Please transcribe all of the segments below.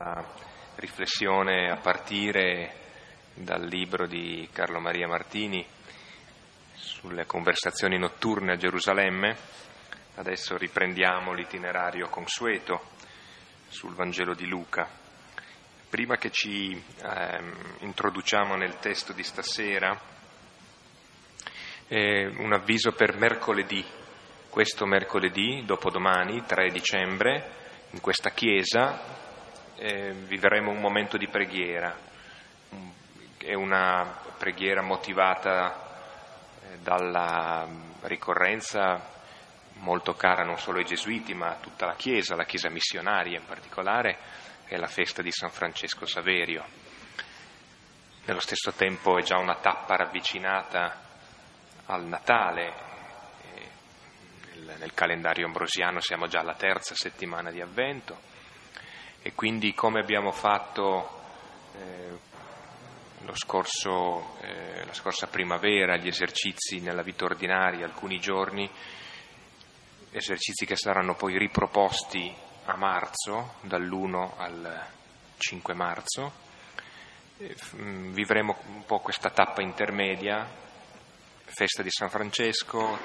La riflessione a partire dal libro di Carlo Maria Martini sulle conversazioni notturne a Gerusalemme. Adesso riprendiamo l'itinerario consueto sul Vangelo di Luca. Prima che ci ehm, introduciamo nel testo di stasera, eh, un avviso per mercoledì. Questo mercoledì, dopodomani, 3 dicembre, in questa chiesa eh, vivremo un momento di preghiera. È una preghiera motivata eh, dalla ricorrenza molto cara non solo ai gesuiti ma a tutta la Chiesa, la Chiesa missionaria in particolare, è la festa di San Francesco Saverio. Nello stesso tempo è già una tappa ravvicinata al Natale, nel calendario ambrosiano siamo già alla terza settimana di avvento e quindi come abbiamo fatto eh, scorso, eh, la scorsa primavera gli esercizi nella vita ordinaria, alcuni giorni, esercizi che saranno poi riproposti a marzo, dall'1 al 5 marzo, eh, vivremo un po' questa tappa intermedia, festa di San Francesco,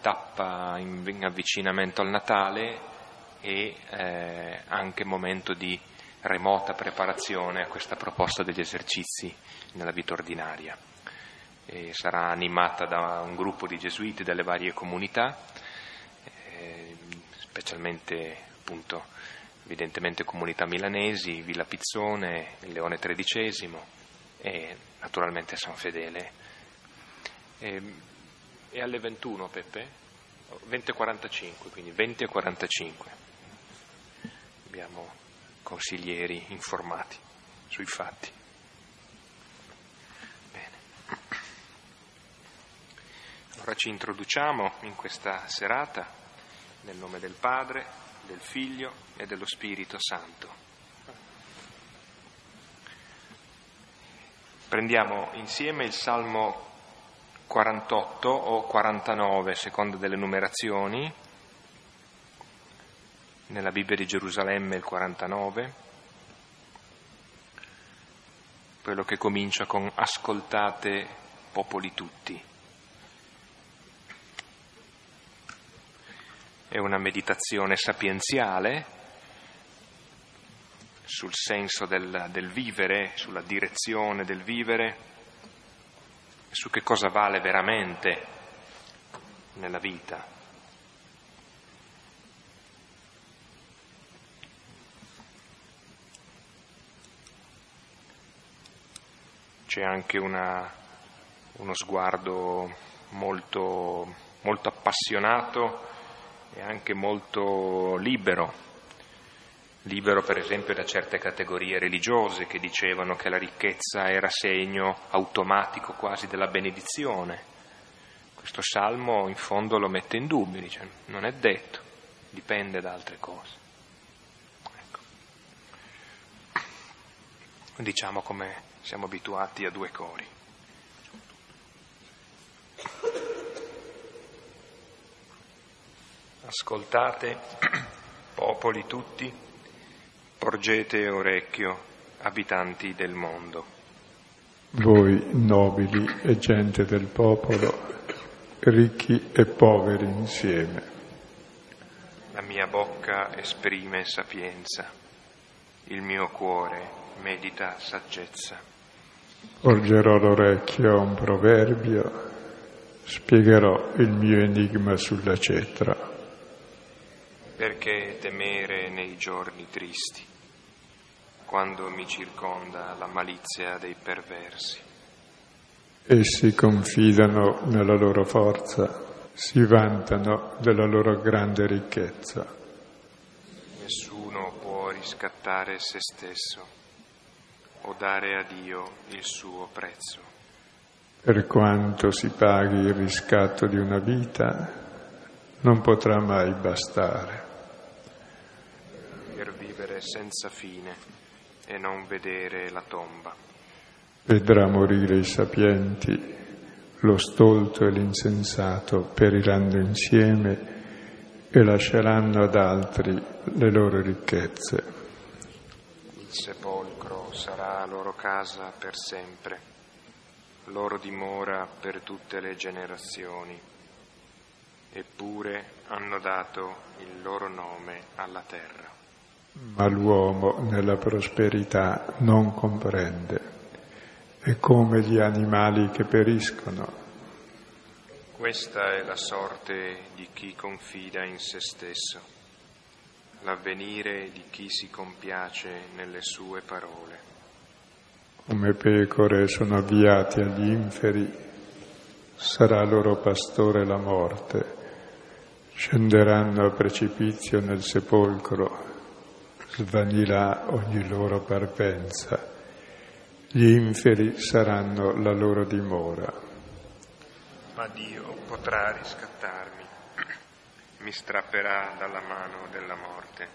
tappa in avvicinamento al Natale e eh, anche momento di remota preparazione a questa proposta degli esercizi nella vita ordinaria. E sarà animata da un gruppo di gesuiti delle varie comunità, eh, specialmente appunto evidentemente comunità milanesi, Villa Pizzone, Leone XIII e naturalmente San Fedele. E, è alle 21 Peppe? 20.45, quindi 20 e 45. Abbiamo consiglieri informati sui fatti. Bene. Ora ci introduciamo in questa serata nel nome del Padre, del Figlio e dello Spirito Santo. Prendiamo insieme il Salmo 48 o 49, secondo delle numerazioni, nella Bibbia di Gerusalemme il 49, quello che comincia con ascoltate popoli tutti. È una meditazione sapienziale sul senso del, del vivere, sulla direzione del vivere su che cosa vale veramente nella vita. C'è anche una, uno sguardo molto, molto appassionato e anche molto libero libero per esempio da certe categorie religiose che dicevano che la ricchezza era segno automatico quasi della benedizione. Questo salmo in fondo lo mette in dubbio, dice non è detto, dipende da altre cose. Ecco. Diciamo come siamo abituati a due cori. Ascoltate, popoli tutti, Porgete orecchio, abitanti del mondo. Voi nobili e gente del popolo, ricchi e poveri insieme. La mia bocca esprime sapienza, il mio cuore medita saggezza. Porgerò l'orecchio a un proverbio, spiegherò il mio enigma sulla cetra perché temere nei giorni tristi, quando mi circonda la malizia dei perversi. Essi confidano nella loro forza, si vantano della loro grande ricchezza. Nessuno può riscattare se stesso o dare a Dio il suo prezzo. Per quanto si paghi il riscatto di una vita, non potrà mai bastare vivere senza fine e non vedere la tomba. Vedrà morire i sapienti, lo stolto e l'insensato periranno insieme e lasceranno ad altri le loro ricchezze. sepolcro sarà loro casa per sempre, loro dimora per tutte le generazioni. Eppure hanno dato il loro nome alla terra. Ma l'uomo nella prosperità non comprende, è come gli animali che periscono. Questa è la sorte di chi confida in se stesso, l'avvenire di chi si compiace nelle sue parole. Come pecore sono avviati agli inferi, sarà loro pastore la morte, scenderanno a precipizio nel sepolcro, svanirà ogni loro parvenza, gli inferi saranno la loro dimora. Ma Dio potrà riscattarmi, mi strapperà dalla mano della morte.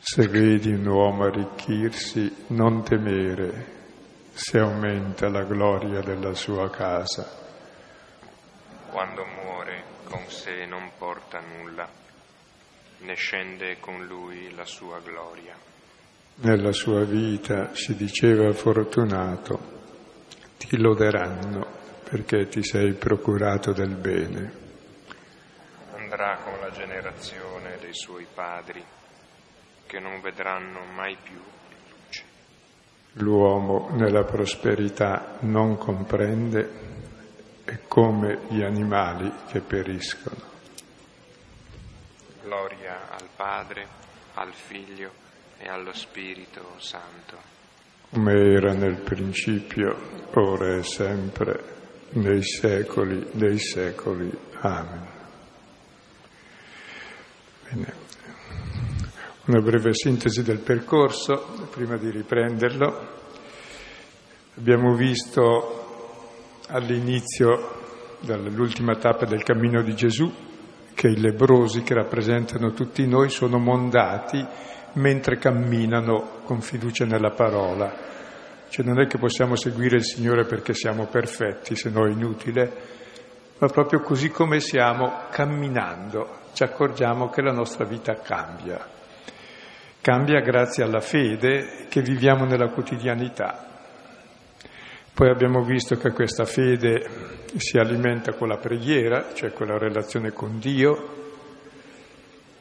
Se vedi un uomo arricchirsi, non temere se aumenta la gloria della sua casa. Quando muore con sé non porta nulla, ne scende con lui la sua gloria. Nella sua vita si diceva fortunato, ti loderanno perché ti sei procurato del bene. Andrà con la generazione dei suoi padri, che non vedranno mai più. L'uomo nella prosperità non comprende, è come gli animali che periscono. Gloria al Padre, al Figlio e allo Spirito Santo. Come era nel principio, ora e sempre nei secoli dei secoli. Amen. Bene. Una breve sintesi del percorso, prima di riprenderlo. Abbiamo visto all'inizio, dall'ultima tappa del cammino di Gesù, che i lebrosi che rappresentano tutti noi sono mondati mentre camminano con fiducia nella parola cioè non è che possiamo seguire il Signore perché siamo perfetti, se no è inutile, ma proprio così come siamo camminando ci accorgiamo che la nostra vita cambia. Cambia grazie alla fede che viviamo nella quotidianità. Poi abbiamo visto che questa fede si alimenta con la preghiera, cioè con la relazione con Dio.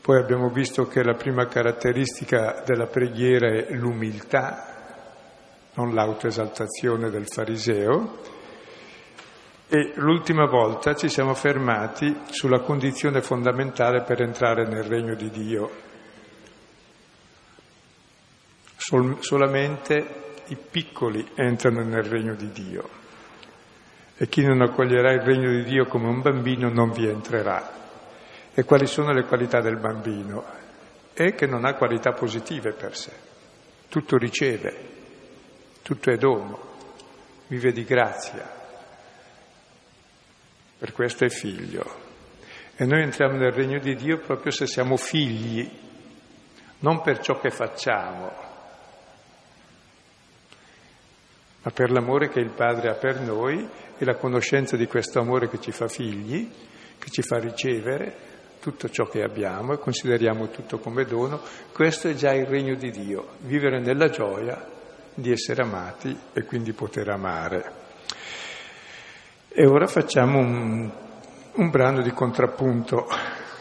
Poi abbiamo visto che la prima caratteristica della preghiera è l'umiltà, non l'autoesaltazione del fariseo. E l'ultima volta ci siamo fermati sulla condizione fondamentale per entrare nel regno di Dio. Sol- solamente i piccoli entrano nel regno di Dio e chi non accoglierà il regno di Dio come un bambino non vi entrerà. E quali sono le qualità del bambino? È che non ha qualità positive per sé, tutto riceve, tutto è dono, vive di grazia, per questo è figlio. E noi entriamo nel regno di Dio proprio se siamo figli, non per ciò che facciamo, ma per l'amore che il Padre ha per noi e la conoscenza di questo amore che ci fa figli, che ci fa ricevere tutto ciò che abbiamo e consideriamo tutto come dono, questo è già il regno di Dio, vivere nella gioia di essere amati e quindi poter amare. E ora facciamo un, un brano di contrappunto,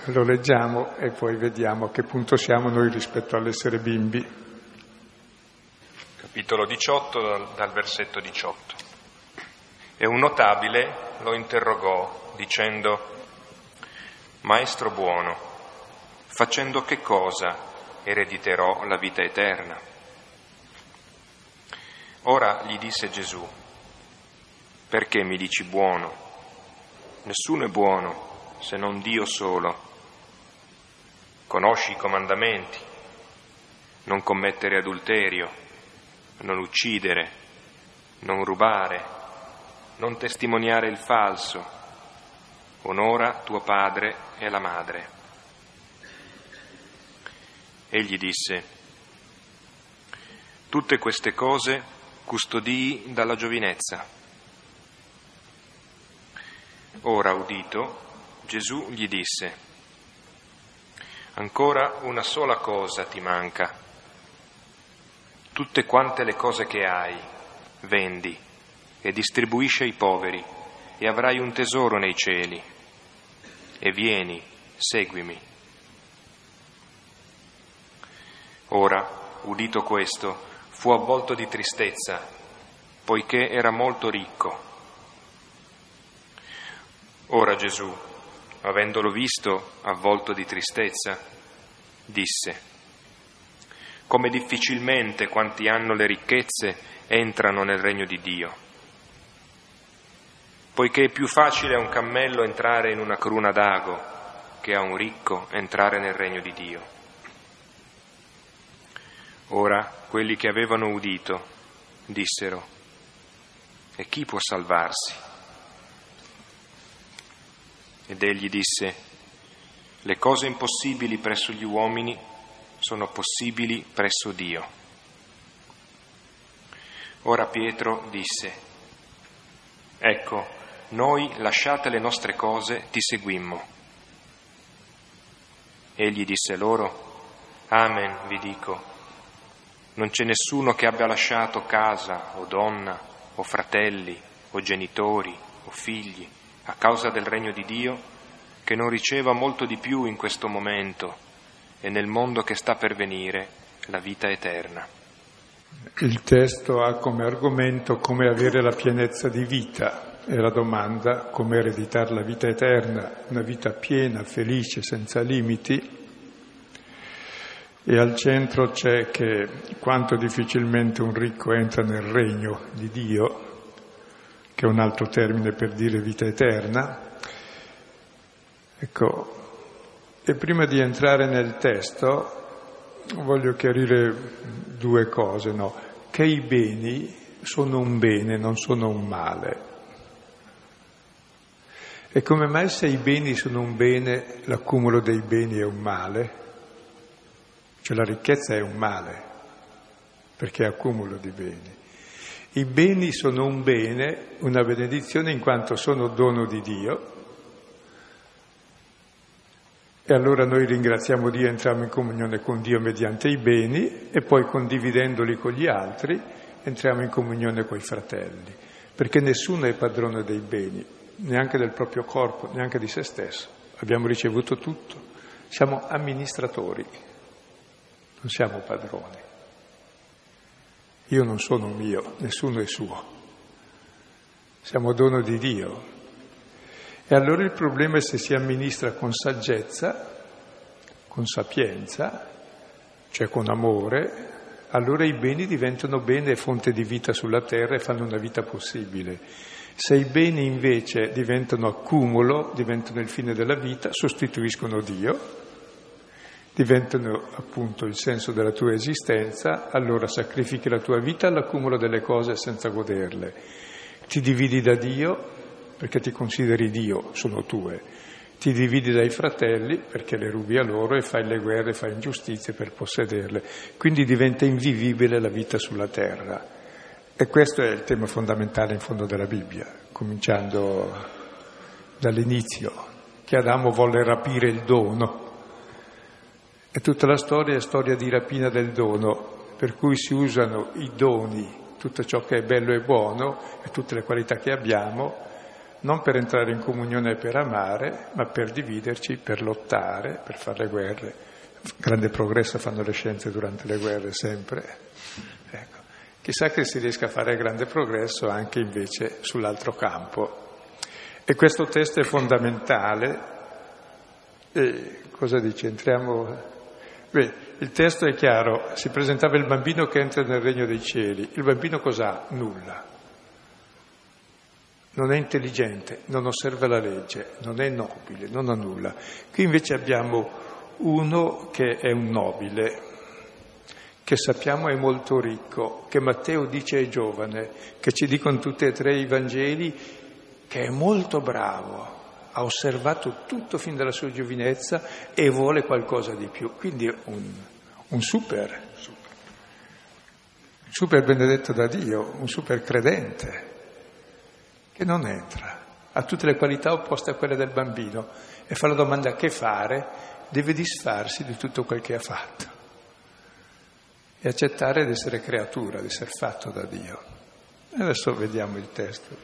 lo leggiamo e poi vediamo a che punto siamo noi rispetto all'essere bimbi. Capitolo 18 dal, dal versetto 18. E un notabile lo interrogò dicendo, Maestro buono, facendo che cosa erediterò la vita eterna? Ora gli disse Gesù, perché mi dici buono? Nessuno è buono se non Dio solo. Conosci i comandamenti, non commettere adulterio, non uccidere, non rubare, non testimoniare il falso, onora tuo padre e la madre. Egli disse, tutte queste cose custodii dalla giovinezza. Ora udito, Gesù gli disse, ancora una sola cosa ti manca. Tutte quante le cose che hai, vendi e distribuisci ai poveri e avrai un tesoro nei cieli. E vieni, seguimi. Ora, udito questo, fu avvolto di tristezza, poiché era molto ricco. Ora Gesù, avendolo visto avvolto di tristezza, disse, come difficilmente quanti hanno le ricchezze entrano nel regno di Dio. Poiché è più facile a un cammello entrare in una cruna d'ago che a un ricco entrare nel regno di Dio. Ora quelli che avevano udito dissero, e chi può salvarsi? Ed egli disse, le cose impossibili presso gli uomini sono possibili presso Dio. Ora Pietro disse, ecco, noi lasciate le nostre cose ti seguimmo. Egli disse loro, Amen, vi dico, non c'è nessuno che abbia lasciato casa o donna o fratelli o genitori o figli a causa del regno di Dio che non riceva molto di più in questo momento e nel mondo che sta per venire la vita eterna. Il testo ha come argomento come avere la pienezza di vita e la domanda come ereditare la vita eterna, una vita piena, felice, senza limiti. E al centro c'è che quanto difficilmente un ricco entra nel regno di Dio, che è un altro termine per dire vita eterna. Ecco, e prima di entrare nel testo voglio chiarire due cose, no? che i beni sono un bene, non sono un male. E come mai se i beni sono un bene, l'accumulo dei beni è un male? Cioè la ricchezza è un male, perché è accumulo di beni. I beni sono un bene, una benedizione in quanto sono dono di Dio, e allora noi ringraziamo Dio, entriamo in comunione con Dio mediante i beni e poi condividendoli con gli altri entriamo in comunione con i fratelli, perché nessuno è padrone dei beni, neanche del proprio corpo, neanche di se stesso. Abbiamo ricevuto tutto, siamo amministratori, non siamo padroni. Io non sono mio, nessuno è suo. Siamo dono di Dio, e allora il problema è se si amministra con saggezza, con sapienza, cioè con amore, allora i beni diventano bene e fonte di vita sulla terra e fanno una vita possibile. Se i beni invece diventano accumulo, diventano il fine della vita, sostituiscono Dio, diventano appunto il senso della tua esistenza, allora sacrifichi la tua vita all'accumulo delle cose senza goderle. Ti dividi da Dio perché ti consideri Dio, sono tue. Ti dividi dai fratelli perché le rubi a loro e fai le guerre, fai ingiustizie per possederle. Quindi diventa invivibile la vita sulla terra. E questo è il tema fondamentale in fondo della Bibbia, cominciando dall'inizio, che Adamo volle rapire il dono. E tutta la storia è storia di rapina del dono, per cui si usano i doni, tutto ciò che è bello e buono e tutte le qualità che abbiamo non per entrare in comunione e per amare, ma per dividerci, per lottare, per fare le guerre. Grande progresso fanno le scienze durante le guerre sempre. Ecco. Chissà che si riesca a fare grande progresso anche invece sull'altro campo. E questo testo è fondamentale. E cosa dice? Entriamo. Beh, il testo è chiaro, si presentava il bambino che entra nel regno dei cieli. Il bambino cos'ha? Nulla non è intelligente, non osserva la legge, non è nobile, non ha nulla. Qui invece abbiamo uno che è un nobile, che sappiamo è molto ricco, che Matteo dice è giovane, che ci dicono tutti e tre i Vangeli, che è molto bravo, ha osservato tutto fin dalla sua giovinezza e vuole qualcosa di più. Quindi un, un super, super benedetto da Dio, un super credente che non entra, ha tutte le qualità opposte a quelle del bambino e fa la domanda che fare, deve disfarsi di tutto quel che ha fatto. e accettare di essere creatura, di essere fatto da Dio. Adesso vediamo il testo.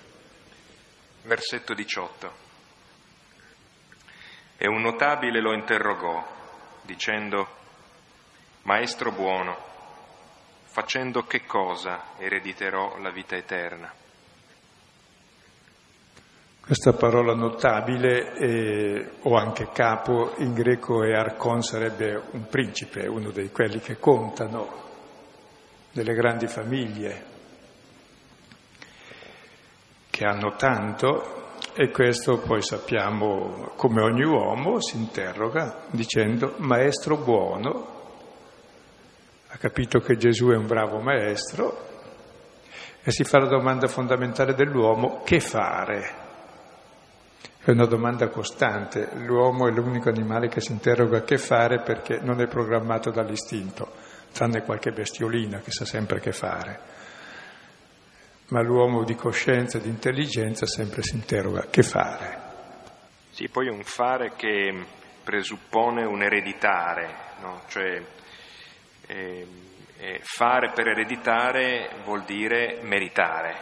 Versetto 18. E un notabile lo interrogò, dicendo, Maestro buono, facendo che cosa erediterò la vita eterna? Questa parola notabile eh, o anche capo in greco e arcon sarebbe un principe, uno di quelli che contano, delle grandi famiglie, che hanno tanto e questo poi sappiamo come ogni uomo si interroga dicendo maestro buono, ha capito che Gesù è un bravo maestro e si fa la domanda fondamentale dell'uomo, che fare? È una domanda costante, l'uomo è l'unico animale che si interroga che fare perché non è programmato dall'istinto, tranne qualche bestiolina che sa sempre che fare ma l'uomo di coscienza e di intelligenza sempre si interroga che fare. Sì, poi un fare che presuppone un ereditare, no? cioè eh, eh, fare per ereditare vuol dire meritare,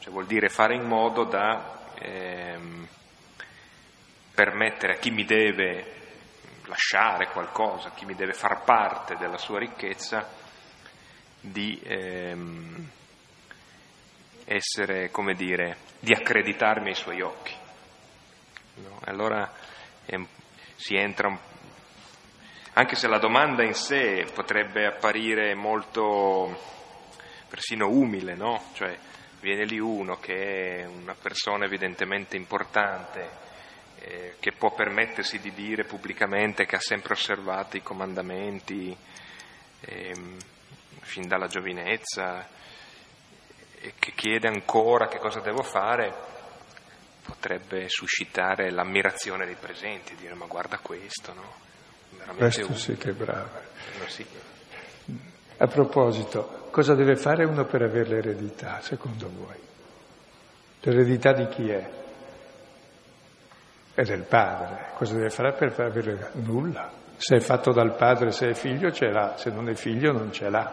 cioè vuol dire fare in modo da eh, permettere a chi mi deve lasciare qualcosa, a chi mi deve far parte della sua ricchezza, di ehm, essere, come dire, di accreditarmi ai suoi occhi. No? Allora eh, si entra un anche se la domanda in sé potrebbe apparire molto persino umile, no? Cioè viene lì uno che è una persona evidentemente importante, eh, che può permettersi di dire pubblicamente che ha sempre osservato i comandamenti eh, fin dalla giovinezza, e che chiede ancora che cosa devo fare, potrebbe suscitare l'ammirazione dei presenti, dire ma guarda questo, no? Veramente questo sì che è bravo. Sì. A proposito, cosa deve fare uno per avere l'eredità, secondo voi? L'eredità di chi è? È del padre. Cosa deve fare per avere nulla? Se è fatto dal padre, se è figlio, ce l'ha, se non è figlio non ce l'ha.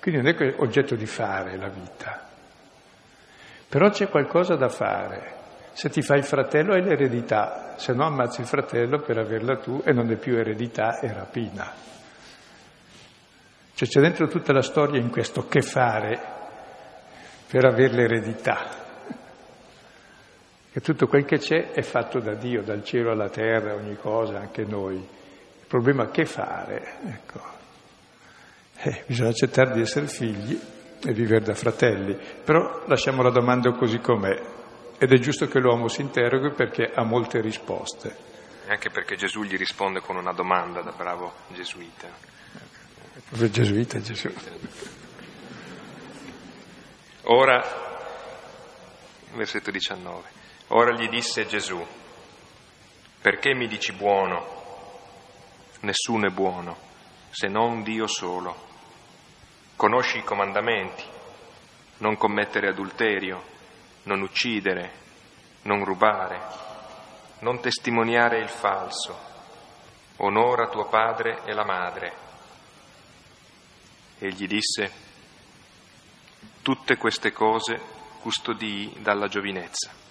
Quindi non è oggetto di fare la vita. Però c'è qualcosa da fare. Se ti fai il fratello hai l'eredità, se no ammazzi il fratello per averla tu e non è più eredità, è rapina. Cioè c'è dentro tutta la storia in questo che fare per avere l'eredità. Che tutto quel che c'è è fatto da Dio, dal cielo alla terra, ogni cosa, anche noi. Il problema è che fare, ecco. Eh, bisogna accettare di essere figli e vivere da fratelli, però lasciamo la domanda così com'è ed è giusto che l'uomo si interroghi perché ha molte risposte. Anche perché Gesù gli risponde con una domanda da bravo gesuita. Proprio gesuita Gesù. Ora, versetto 19, ora gli disse Gesù, perché mi dici buono? Nessuno è buono, se non Dio solo. Conosci i comandamenti, non commettere adulterio, non uccidere, non rubare, non testimoniare il falso, onora tuo padre e la madre. Egli disse, tutte queste cose custodii dalla giovinezza.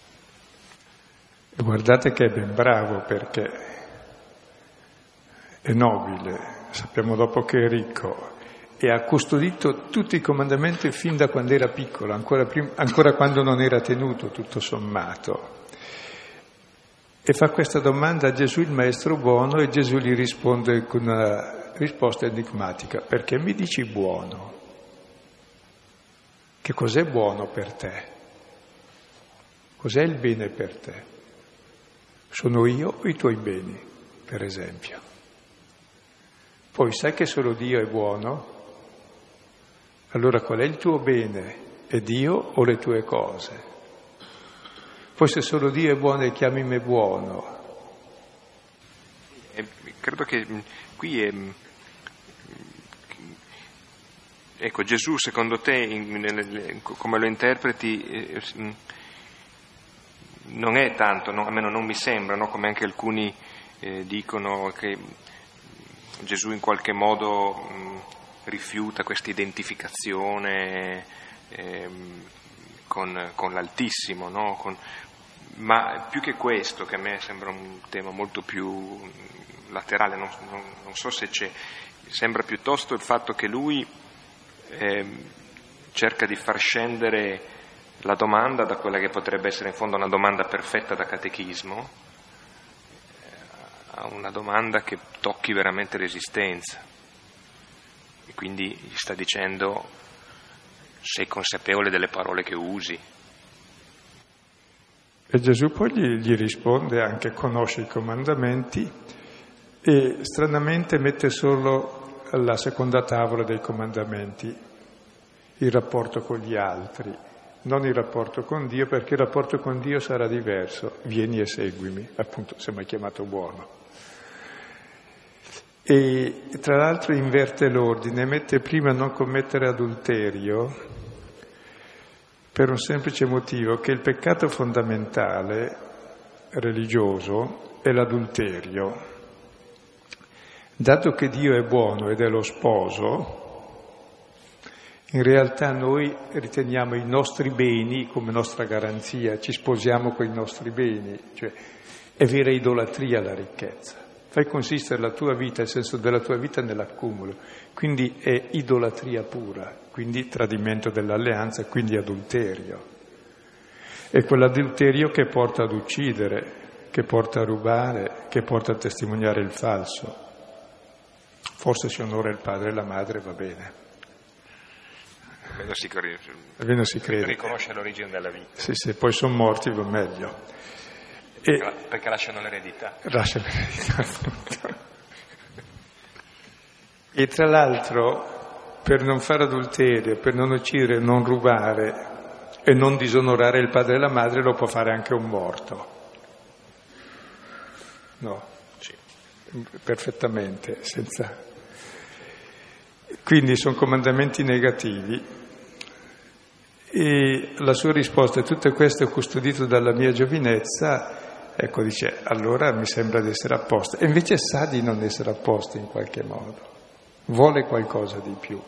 E guardate che è ben bravo perché è nobile, sappiamo dopo che è ricco, e ha custodito tutti i comandamenti fin da quando era piccolo, ancora, prima, ancora quando non era tenuto, tutto sommato. E fa questa domanda a Gesù il Maestro buono e Gesù gli risponde con una risposta enigmatica, perché mi dici buono? Che cos'è buono per te? Cos'è il bene per te? Sono io o i tuoi beni, per esempio. Poi sai che solo Dio è buono? Allora qual è il tuo bene? È Dio o le tue cose? Poi se solo Dio è buono e chiami me buono. Eh, credo che mm, qui è... Mm, ecco, Gesù secondo te, in, nelle, come lo interpreti, eh, mm, non è tanto, no, almeno non mi sembra, no, come anche alcuni eh, dicono che Gesù in qualche modo rifiuta questa identificazione eh, con, con, l'Altissimo, no? con, ma più che questo, che a me sembra un tema molto più laterale, non, non, non so se c'è, sembra piuttosto il fatto che lui eh, cerca di far scendere la domanda da quella che potrebbe essere in fondo una domanda perfetta da catechismo a una domanda che tocchi veramente l'esistenza. E quindi gli sta dicendo sei consapevole delle parole che usi. E Gesù poi gli, gli risponde anche conosce i comandamenti e stranamente mette solo alla seconda tavola dei comandamenti il rapporto con gli altri, non il rapporto con Dio, perché il rapporto con Dio sarà diverso. Vieni e seguimi, appunto, se mi hai chiamato buono. E tra l'altro inverte l'ordine, mette prima non commettere adulterio per un semplice motivo che il peccato fondamentale religioso è l'adulterio. Dato che Dio è buono ed è lo sposo, in realtà noi riteniamo i nostri beni come nostra garanzia, ci sposiamo con i nostri beni, cioè è vera idolatria la ricchezza. Fai consistere la tua vita, il senso della tua vita nell'accumulo, quindi è idolatria pura, quindi tradimento dell'alleanza, quindi adulterio. È quell'adulterio che porta ad uccidere, che porta a rubare, che porta a testimoniare il falso. Forse se onora il padre e la madre va bene. Almeno si, Almeno si crede. Riconosce l'origine della vita. Sì, se poi sono morti va meglio. E, perché lasciano l'eredità. Lasciano l'eredità, appunto. e tra l'altro, per non fare adulterio, per non uccidere, non rubare e non disonorare il padre e la madre, lo può fare anche un morto. No, sì. perfettamente, senza... Quindi sono comandamenti negativi. E la sua risposta è tutto questo è custodito dalla mia giovinezza Ecco, dice, allora mi sembra di essere a posto. E invece sa di non essere a posto in qualche modo. Vuole qualcosa di più.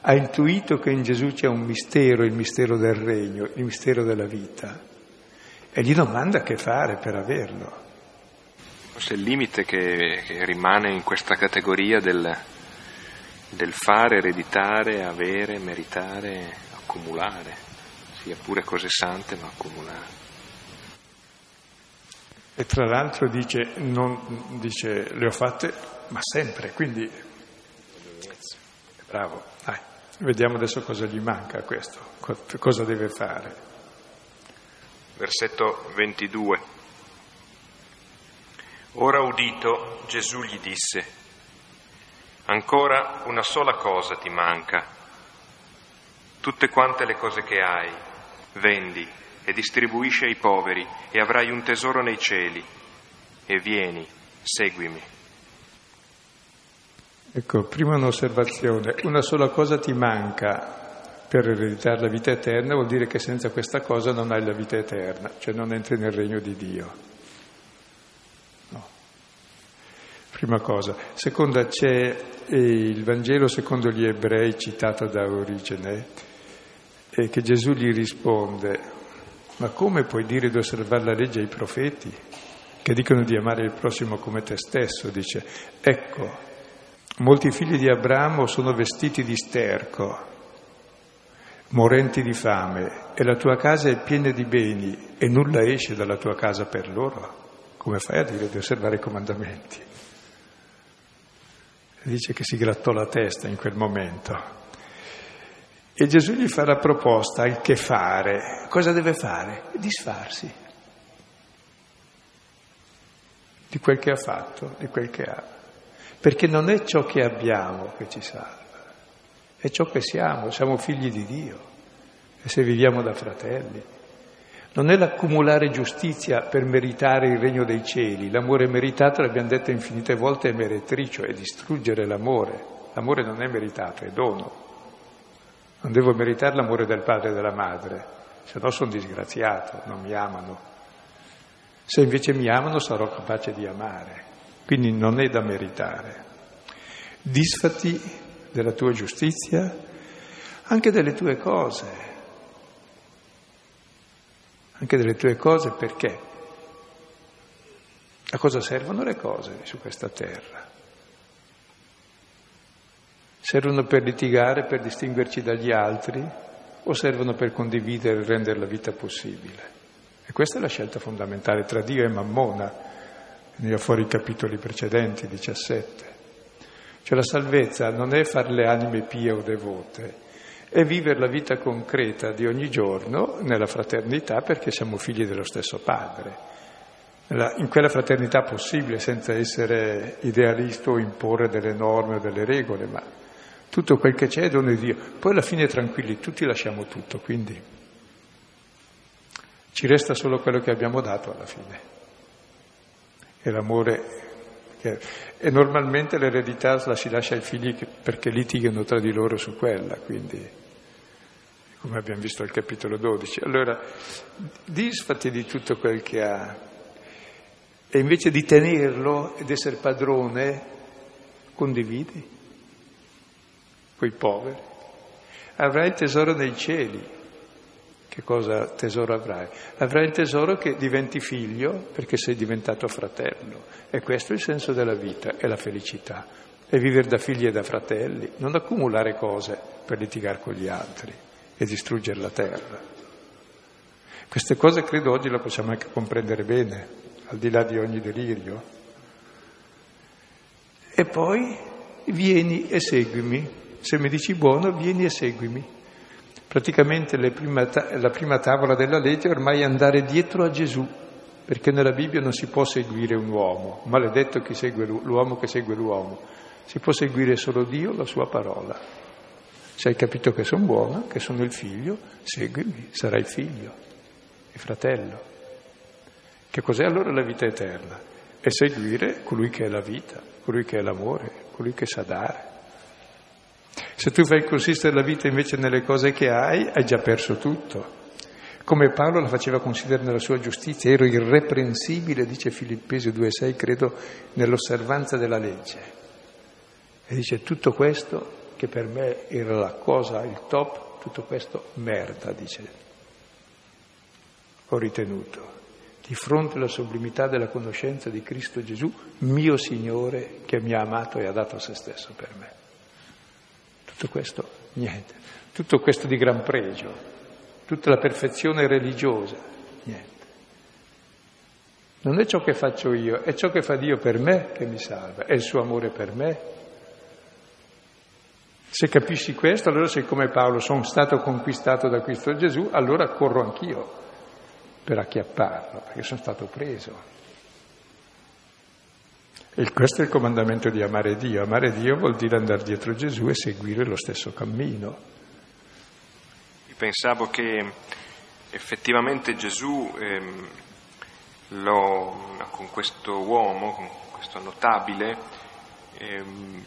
Ha intuito che in Gesù c'è un mistero, il mistero del regno, il mistero della vita. E gli domanda che fare per averlo. Forse il limite che, che rimane in questa categoria del, del fare, ereditare, avere, meritare, accumulare, sia pure cose sante, ma accumulare. E tra l'altro dice, non, dice, le ho fatte, ma sempre, quindi bravo, dai, vediamo adesso cosa gli manca a questo, cosa deve fare. Versetto 22. Ora udito, Gesù gli disse, ancora una sola cosa ti manca, tutte quante le cose che hai, vendi e distribuisci ai poveri e avrai un tesoro nei cieli. E vieni, seguimi. Ecco, prima un'osservazione, una sola cosa ti manca per ereditare la vita eterna, vuol dire che senza questa cosa non hai la vita eterna, cioè non entri nel regno di Dio. No. Prima cosa. Seconda, c'è eh, il Vangelo secondo gli ebrei citato da Origene, e che Gesù gli risponde, ma come puoi dire di osservare la legge ai profeti che dicono di amare il prossimo come te stesso? Dice, ecco, molti figli di Abramo sono vestiti di sterco, morenti di fame, e la tua casa è piena di beni e nulla esce dalla tua casa per loro. Come fai a dire di osservare i comandamenti? Dice che si grattò la testa in quel momento. E Gesù gli fa la proposta, il che fare. Cosa deve fare? Disfarsi di quel che ha fatto, di quel che ha. Perché non è ciò che abbiamo che ci salva, è ciò che siamo, siamo figli di Dio. E se viviamo da fratelli. Non è l'accumulare giustizia per meritare il regno dei cieli. L'amore meritato, l'abbiamo detto infinite volte, è meretricio, è distruggere l'amore. L'amore non è meritato, è dono. Non devo meritare l'amore del padre e della madre, se no sono disgraziato, non mi amano. Se invece mi amano sarò capace di amare, quindi non è da meritare. Disfati della tua giustizia, anche delle tue cose. Anche delle tue cose perché? A cosa servono le cose su questa terra? Servono per litigare, per distinguerci dagli altri o servono per condividere e rendere la vita possibile? E questa è la scelta fondamentale tra Dio e Mammona, veniva fuori i capitoli precedenti, 17. Cioè la salvezza non è fare le anime pie o devote, è vivere la vita concreta di ogni giorno nella fraternità perché siamo figli dello stesso Padre in quella fraternità possibile senza essere idealista o imporre delle norme o delle regole, ma tutto quel che c'è è dono di Dio. Poi alla fine tranquilli, tutti lasciamo tutto, quindi ci resta solo quello che abbiamo dato alla fine. E l'amore. E normalmente l'eredità la si lascia ai figli perché litighino tra di loro su quella, quindi come abbiamo visto al capitolo 12. Allora, disfatti di tutto quel che ha e invece di tenerlo ed essere padrone, condividi coi poveri. Avrai il tesoro nei cieli. Che cosa tesoro avrai? Avrai il tesoro che diventi figlio perché sei diventato fratello. E questo è il senso della vita, è la felicità. È vivere da figli e da fratelli, non accumulare cose per litigare con gli altri e distruggere la terra. Queste cose credo oggi le possiamo anche comprendere bene al di là di ogni delirio. E poi vieni e seguimi. Se mi dici buono, vieni e seguimi. Praticamente prima la prima tavola della legge è ormai andare dietro a Gesù, perché nella Bibbia non si può seguire un uomo, maledetto chi segue l'uomo che segue l'uomo, si può seguire solo Dio, la sua parola. Se hai capito che sono buono, che sono il figlio, seguimi, sarai figlio e fratello. Che cos'è allora la vita eterna? È seguire colui che è la vita, colui che è l'amore, colui che sa dare. Se tu fai consistere la vita invece nelle cose che hai, hai già perso tutto. Come Paolo la faceva considerare nella sua giustizia, ero irreprensibile, dice Filippesi 2,6, credo, nell'osservanza della legge. E dice tutto questo, che per me era la cosa, il top, tutto questo merda, dice. Ho ritenuto di fronte alla sublimità della conoscenza di Cristo Gesù, mio Signore che mi ha amato e ha dato se stesso per me. Tutto questo, niente. Tutto questo di gran pregio, tutta la perfezione religiosa, niente. Non è ciò che faccio io, è ciò che fa Dio per me che mi salva, è il suo amore per me. Se capisci questo, allora sei come Paolo, sono stato conquistato da Cristo Gesù, allora corro anch'io per acchiapparlo, perché sono stato preso. E questo è il comandamento di amare Dio. Amare Dio vuol dire andare dietro Gesù e seguire lo stesso cammino. Pensavo che effettivamente Gesù ehm, lo, con questo uomo, con questo notabile, ehm,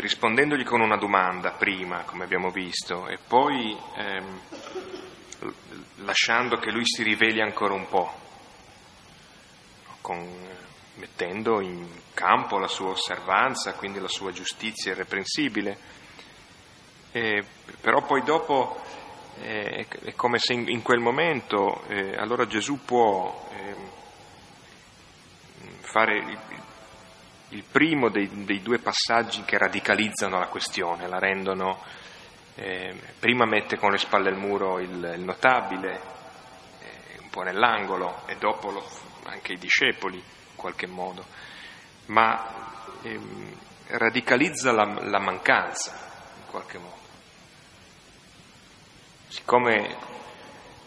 rispondendogli con una domanda prima, come abbiamo visto, e poi ehm, lasciando che lui si riveli ancora un po', con, mettendo in campo la sua osservanza, quindi la sua giustizia irreprensibile. Eh, però poi dopo eh, è come se in, in quel momento eh, allora Gesù può ehm, fare il, il primo dei, dei, due passaggi che radicalizzano la questione, la rendono eh, prima mette con le spalle al muro il, il notabile, eh, un po' nell'angolo, e dopo lo, anche i discepoli in qualche modo, ma ehm, radicalizza la, la mancanza in qualche modo. Siccome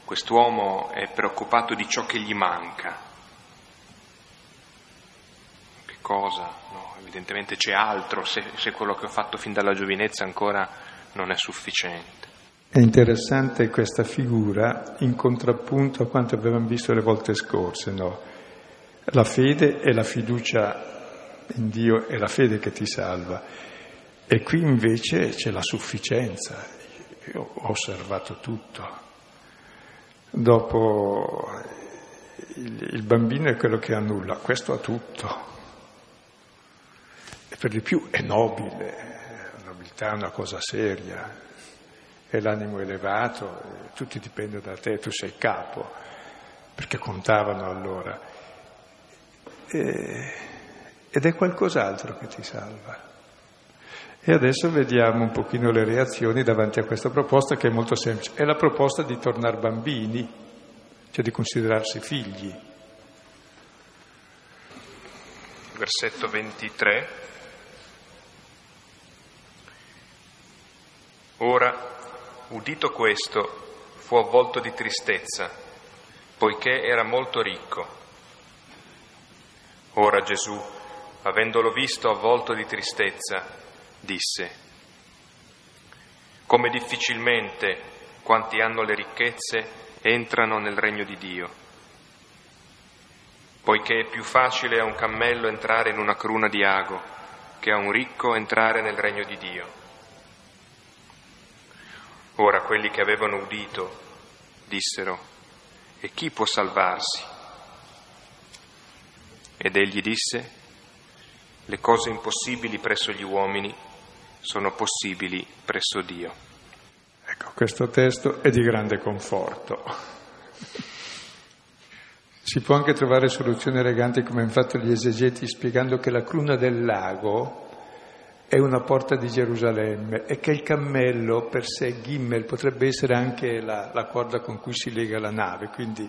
quest'uomo è preoccupato di ciò che gli manca, che cosa? No, evidentemente c'è altro, se, se quello che ho fatto fin dalla giovinezza ancora non è sufficiente. È interessante questa figura in contrappunto a quanto avevamo visto le volte scorse, no? La fede e la fiducia in Dio è la fede che ti salva. E qui invece c'è la sufficienza. Io ho osservato tutto. Dopo il, bambino è quello che ha nulla, questo ha tutto. per di più è nobile, la nobiltà è una cosa seria, è l'animo elevato, tutti dipendono da te, tu sei capo, perché contavano allora. E, ed è qualcos'altro che ti salva. E adesso vediamo un pochino le reazioni davanti a questa proposta che è molto semplice. È la proposta di tornare bambini, cioè di considerarsi figli. Versetto 23. Ora, udito questo, fu avvolto di tristezza, poiché era molto ricco. Ora Gesù, avendolo visto avvolto di tristezza, disse, come difficilmente quanti hanno le ricchezze entrano nel regno di Dio, poiché è più facile a un cammello entrare in una cruna di ago che a un ricco entrare nel regno di Dio. Ora quelli che avevano udito dissero, e chi può salvarsi? Ed egli disse, le cose impossibili presso gli uomini sono possibili presso Dio. Ecco, questo testo è di grande conforto. Si può anche trovare soluzioni eleganti come hanno fatto gli esegeti spiegando che la cruna del lago è una porta di Gerusalemme e che il cammello per sé, Gimmel, potrebbe essere anche la, la corda con cui si lega la nave, quindi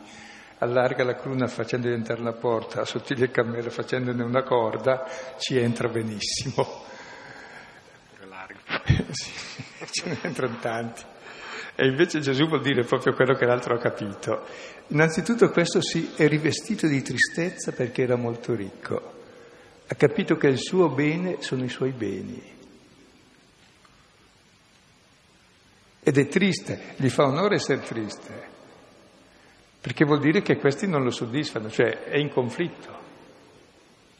allarga la cruna facendo diventare la porta, sottile il cammello facendone una corda, ci entra benissimo. sì, ce ne entrano tanti. E invece Gesù vuol dire proprio quello che l'altro ha capito. Innanzitutto questo sì, è rivestito di tristezza perché era molto ricco. Ha capito che il suo bene sono i suoi beni. Ed è triste, gli fa onore essere triste, perché vuol dire che questi non lo soddisfano, cioè è in conflitto.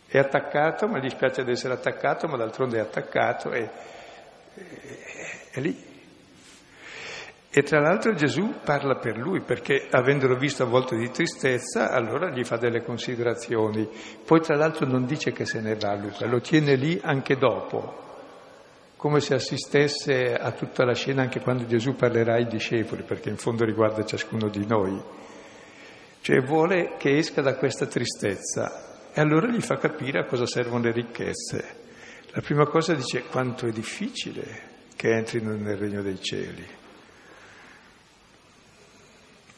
È attaccato, ma gli spiace di essere attaccato, ma d'altronde è attaccato e è lì. E tra l'altro Gesù parla per lui perché avendolo visto a volte di tristezza, allora gli fa delle considerazioni. Poi tra l'altro non dice che se ne va Luca, lo tiene lì anche dopo, come se assistesse a tutta la scena anche quando Gesù parlerà ai discepoli, perché in fondo riguarda ciascuno di noi. Cioè vuole che esca da questa tristezza e allora gli fa capire a cosa servono le ricchezze. La prima cosa dice quanto è difficile che entrino nel regno dei cieli.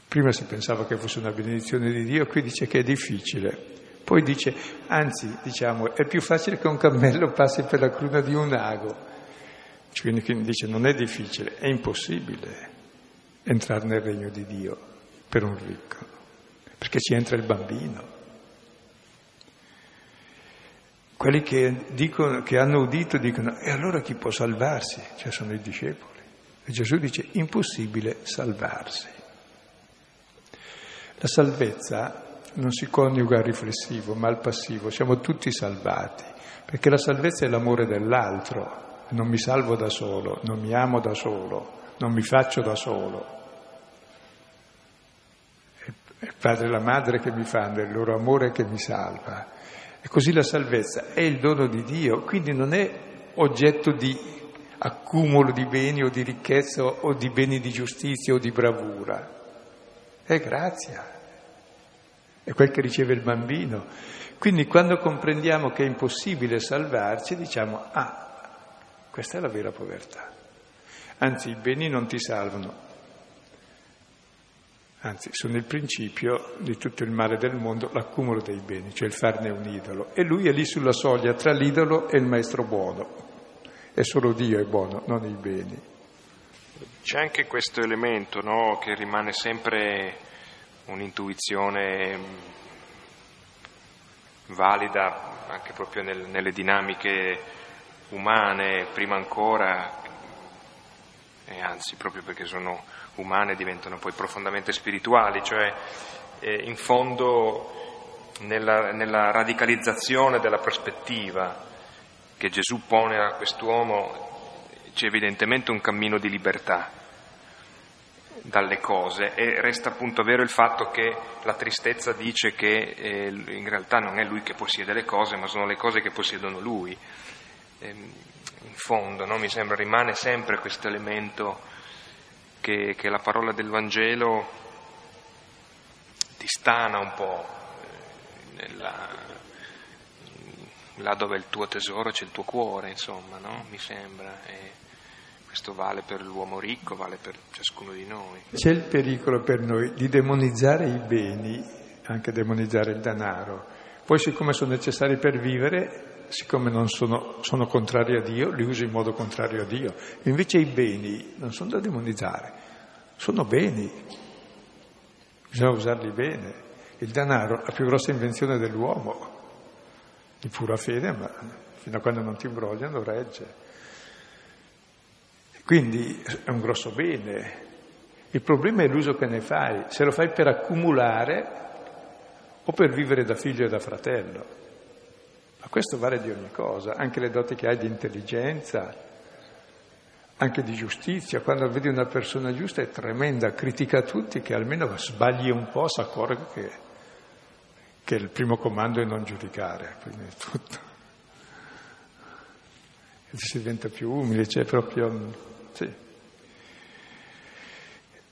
Prima si pensava che fosse una benedizione di Dio, qui dice che è difficile. Poi dice, anzi, diciamo, è più facile che un cammello passi per la cruna di un ago. Quindi dice, non è difficile, è impossibile entrare nel regno di Dio per un ricco, perché ci entra il bambino. Quelli che, dicono, che hanno udito dicono, e allora chi può salvarsi? Cioè sono i discepoli. E Gesù dice, impossibile salvarsi. La salvezza non si coniuga al riflessivo, ma al passivo. Siamo tutti salvati, perché la salvezza è l'amore dell'altro. Non mi salvo da solo, non mi amo da solo, non mi faccio da solo. È il padre e la madre che mi fanno, è il loro amore che mi salva. E così la salvezza è il dono di Dio, quindi non è oggetto di accumulo di beni o di ricchezza o di beni di giustizia o di bravura. È grazia, è quel che riceve il bambino. Quindi quando comprendiamo che è impossibile salvarci, diciamo, ah, questa è la vera povertà. Anzi, i beni non ti salvano, anzi sono il principio di tutto il male del mondo, l'accumulo dei beni, cioè il farne un idolo. E lui è lì sulla soglia tra l'idolo e il maestro buono. È solo Dio è buono, non i beni. C'è anche questo elemento no, che rimane sempre un'intuizione valida anche proprio nel, nelle dinamiche umane, prima ancora, e anzi proprio perché sono umane diventano poi profondamente spirituali, cioè eh, in fondo nella, nella radicalizzazione della prospettiva che Gesù pone a quest'uomo c'è evidentemente un cammino di libertà dalle cose e resta appunto vero il fatto che la tristezza dice che eh, in realtà non è lui che possiede le cose, ma sono le cose che possiedono lui. ehm, in fondo no? mi sembra rimane sempre questo elemento che, che, la parola del Vangelo ti stana un po' eh, nella, là dove è il tuo tesoro c'è il tuo cuore, insomma, no? mi sembra. E questo vale per l'uomo ricco, vale per ciascuno di noi. C'è il pericolo per noi di demonizzare i beni, anche demonizzare il denaro. Poi siccome sono necessari per vivere, siccome sono, sono contrari a Dio, li uso in modo contrario a Dio. Invece i beni non sono da demonizzare, sono beni, bisogna usarli bene. Il denaro, la più grossa invenzione dell'uomo, di pura fede, ma fino a quando non ti imbrogliano regge. Quindi è un grosso bene. Il problema è l'uso che ne fai, se lo fai per accumulare o per vivere da figlio e da fratello. Ma questo vale di ogni cosa, anche le doti che hai di intelligenza, anche di giustizia. Quando vedi una persona giusta è tremenda, critica tutti che almeno sbagli un po', si accorge che, che il primo comando è non giudicare, quindi è tutto. E si diventa più umile, c'è proprio sì.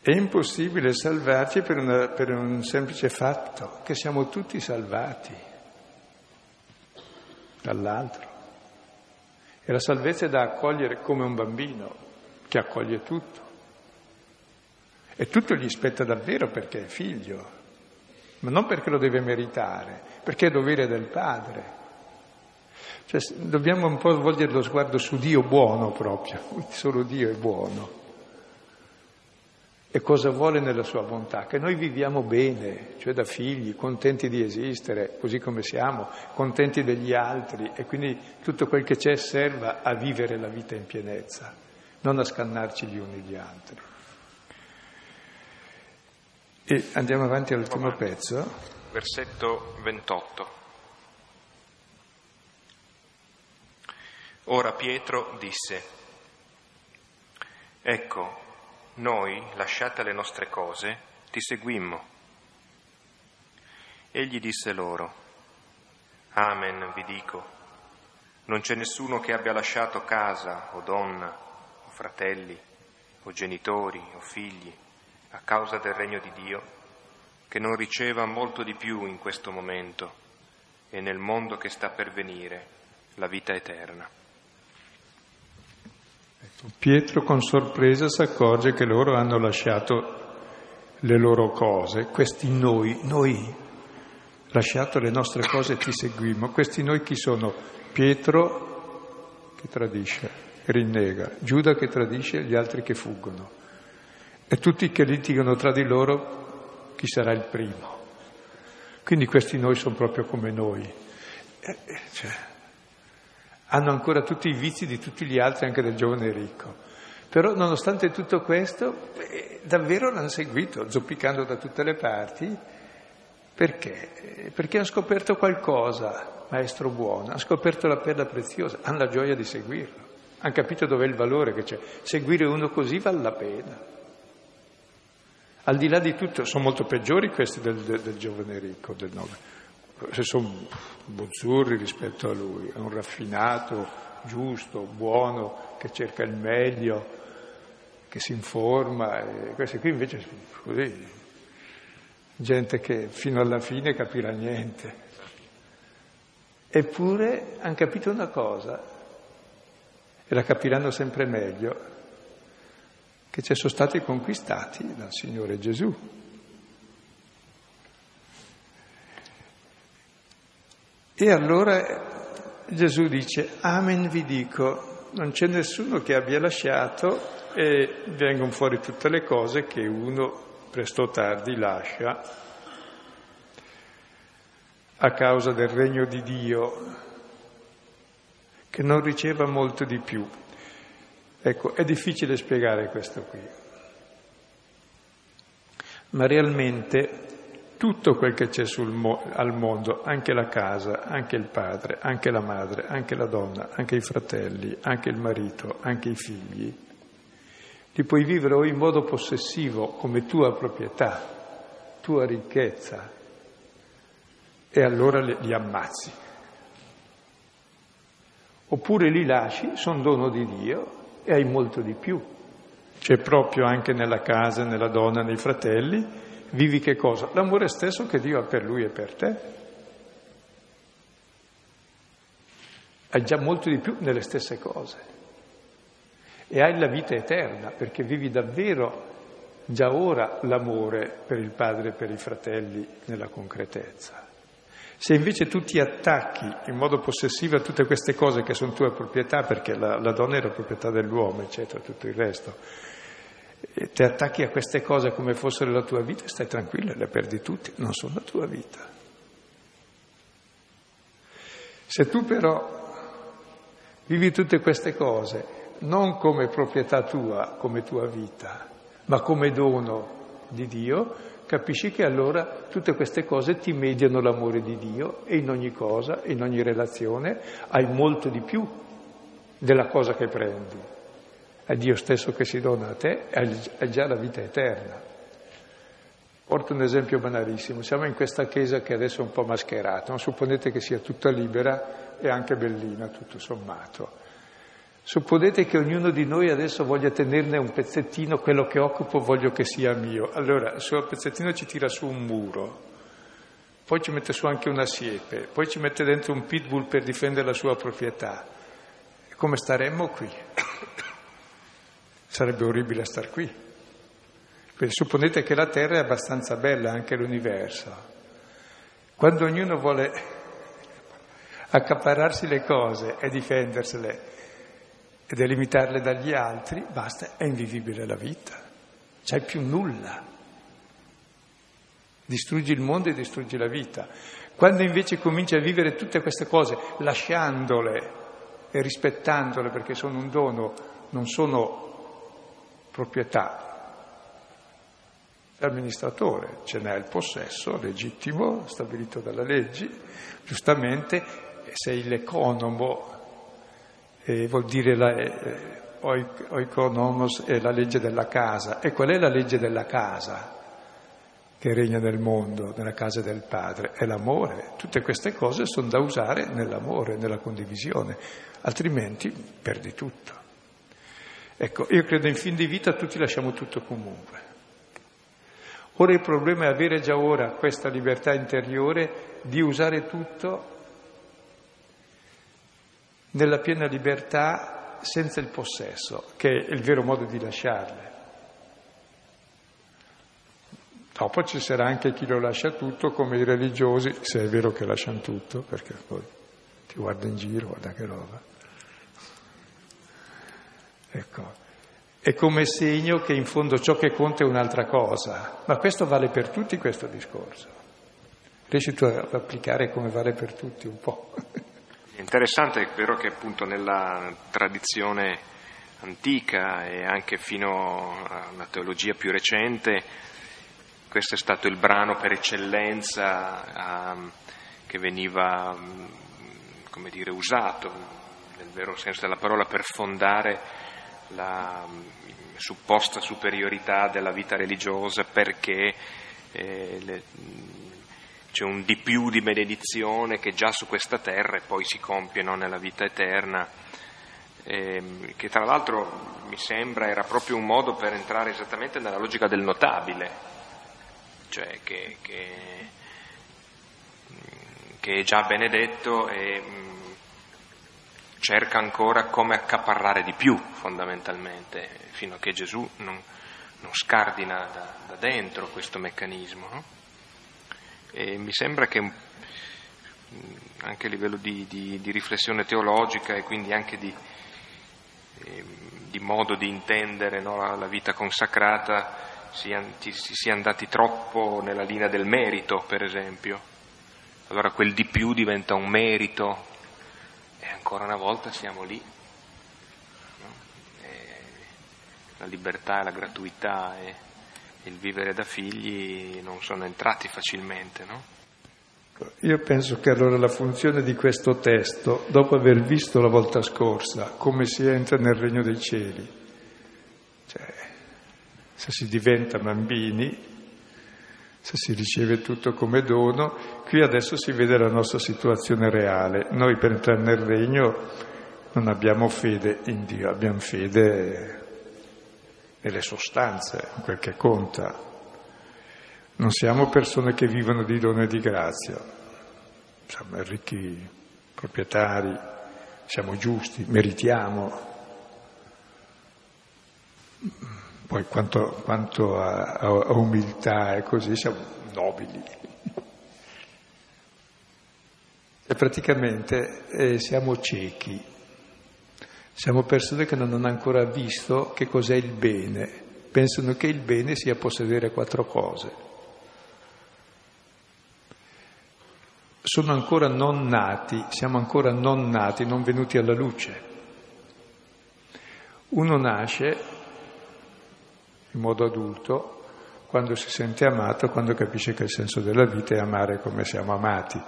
È impossibile salvarci per, una, per un semplice fatto, che siamo tutti salvati dall'altro. E la salvezza è da accogliere come un bambino che accoglie tutto. E tutto gli spetta davvero perché è figlio, ma non perché lo deve meritare, perché è dovere del padre. Cioè, dobbiamo un po' svolgere lo sguardo su Dio buono proprio, solo Dio è buono. E cosa vuole nella sua bontà? Che noi viviamo bene, cioè da figli, contenti di esistere, così come siamo, contenti degli altri e quindi tutto quel che c'è serva a vivere la vita in pienezza, non a scannarci gli uni gli altri. E andiamo avanti all'ultimo pezzo. Versetto 28. Ora Pietro disse, ecco, noi, lasciate le nostre cose, ti seguimmo. Egli disse loro, Amen, vi dico, non c'è nessuno che abbia lasciato casa o donna o fratelli o genitori o figli a causa del regno di Dio, che non riceva molto di più in questo momento e nel mondo che sta per venire la vita eterna. Pietro con sorpresa si accorge che loro hanno lasciato le loro cose, questi noi, noi, lasciato le nostre cose e ti seguimmo. Questi noi chi sono? Pietro che tradisce, rinnega, Giuda che tradisce, gli altri che fuggono. E tutti che litigano tra di loro, chi sarà il primo? Quindi questi noi sono proprio come noi. Eh, eh cioè, hanno ancora tutti i vizi di tutti gli altri, anche del giovane ricco. Però nonostante tutto questo, eh, davvero l'hanno seguito, zoppicando da tutte le parti. Perché? Perché hanno scoperto qualcosa, maestro buono, hanno scoperto la perla preziosa, hanno la gioia di seguirlo, hanno capito dov'è il valore che c'è. Seguire uno così vale la pena. Al di là di tutto, sono molto peggiori questi del, del, del giovane ricco, del nome se sono buzzurri rispetto a lui, è un raffinato, giusto, buono, che cerca il meglio, che si informa, e questi qui invece sono così, gente che fino alla fine capirà niente. Eppure hanno capito una cosa, e la capiranno sempre meglio, che ci sono stati conquistati dal Signore Gesù. E allora Gesù dice, Amen vi dico, non c'è nessuno che abbia lasciato e vengono fuori tutte le cose che uno presto o tardi lascia a causa del regno di Dio, che non riceva molto di più. Ecco, è difficile spiegare questo qui, ma realmente tutto quel che c'è mo- al mondo, anche la casa, anche il padre, anche la madre, anche la donna, anche i fratelli, anche il marito, anche i figli, li puoi vivere o in modo possessivo come tua proprietà, tua ricchezza, e allora li, li ammazzi. Oppure li lasci, sono dono di Dio e hai molto di più. C'è proprio anche nella casa, nella donna, nei fratelli, vivi che cosa? L'amore stesso che Dio ha per lui e per te. Hai già molto di più nelle stesse cose. E hai la vita eterna, perché vivi davvero già ora l'amore per il padre e per i fratelli nella concretezza. Se invece tu ti attacchi in modo possessivo a tutte queste cose che sono tue proprietà, perché la, la donna era proprietà dell'uomo, eccetera, tutto il resto, ti attacchi a queste cose come fossero la tua vita, stai tranquilla, le perdi tutte, non sono la tua vita. Se tu però vivi tutte queste cose non come proprietà tua, come tua vita, ma come dono di Dio, capisci che allora tutte queste cose ti mediano l'amore di Dio e in ogni cosa, in ogni relazione, hai molto di più della cosa che prendi. È Dio stesso che si dona a te hai già la vita eterna. Porto un esempio banalissimo. Siamo in questa chiesa che adesso è un po' mascherata. Non supponete che sia tutta libera e anche bellina, tutto sommato. Supponete che ognuno di noi adesso voglia tenerne un pezzettino, quello che occupo voglio che sia mio. Allora, il suo pezzettino ci tira su un muro, poi ci mette su anche una siepe, poi ci mette dentro un pitbull per difendere la sua proprietà. Come staremmo qui? Sarebbe orribile star qui. Supponete che la Terra è abbastanza bella, anche l'universo. Quando ognuno vuole accaparrarsi le cose e difendersele, e delimitarle dagli altri, basta, è invivibile la vita, c'è più nulla. Distruggi il mondo e distruggi la vita. Quando invece cominci a vivere tutte queste cose, lasciandole e rispettandole perché sono un dono, non sono proprietà, l'amministratore ce n'è il possesso legittimo, stabilito dalla legge, giustamente sei l'economo eh, vuol dire la, eh, oikonomos è la legge della casa. E qual è la legge della casa che regna nel mondo, nella casa del Padre? È l'amore. Tutte queste cose sono da usare nell'amore, nella condivisione, altrimenti perdi tutto. Ecco, io credo in fin di vita tutti lasciamo tutto comunque. Ora il problema è avere già ora questa libertà interiore di usare tutto nella piena libertà senza il possesso, che è il vero modo di lasciarle. Dopo ci sarà anche chi lo lascia tutto, come i religiosi, se è vero che lasciano tutto, perché poi ti guarda in giro, guarda che roba. Ecco, è come segno che in fondo ciò che conta è un'altra cosa, ma questo vale per tutti questo discorso. Riesci tu a applicare come vale per tutti un po'? È interessante, vero che appunto nella tradizione antica e anche fino a una teologia più recente, questo è stato il brano per eccellenza um, che veniva come dire, usato nel vero senso della parola per fondare la um, supposta superiorità della vita religiosa perché eh, le, c'è un di più di benedizione che già su questa terra e poi si compie no, nella vita eterna, eh, che tra l'altro mi sembra era proprio un modo per entrare esattamente nella logica del notabile, cioè che, che, che è già benedetto e cerca ancora come accaparrare di più fondamentalmente, fino a che Gesù non, non scardina da, da dentro questo meccanismo. No? E mi sembra che anche a livello di, di, di riflessione teologica e quindi anche di, eh, di modo di intendere no, la, la, vita consacrata si, si sia andati troppo nella linea del merito, per esempio. Allora quel di più diventa un merito ancora una volta siamo lì. No? la libertà e la gratuità. E, il vivere da figli non sono entrati facilmente, no? Io penso che allora la funzione di questo testo, dopo aver visto la volta scorsa come si entra nel regno dei cieli, cioè se si diventa bambini, se si riceve tutto come dono, qui adesso si vede la nostra situazione reale. Noi per entrare nel regno non abbiamo fede in Dio, abbiamo fede nelle sostanze, quel che conta. Non siamo persone che vivono di dono e di grazia, siamo ricchi proprietari, siamo giusti, meritiamo. Poi quanto, quanto a, a, umiltà e così siamo nobili. E praticamente eh, siamo ciechi, siamo persone che non hanno ancora visto che cos'è il bene, pensano che il bene sia possedere quattro cose. Sono ancora non nati, siamo ancora non nati, non venuti alla luce. Uno nasce in modo adulto quando si sente amato, quando capisce che il senso della vita è amare come siamo amati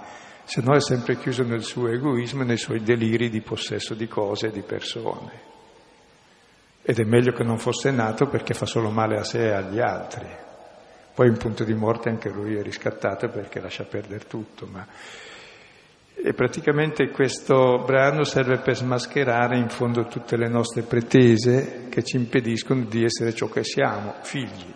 se no è sempre chiuso nel suo egoismo e nei suoi deliri di possesso di cose e di persone. Ed è meglio che non fosse nato perché fa solo male a sé e agli altri. Poi in punto di morte anche lui è riscattato perché lascia perdere tutto. Ma... E praticamente questo brano serve per smascherare in fondo tutte le nostre pretese che ci impediscono di essere ciò che siamo, figli.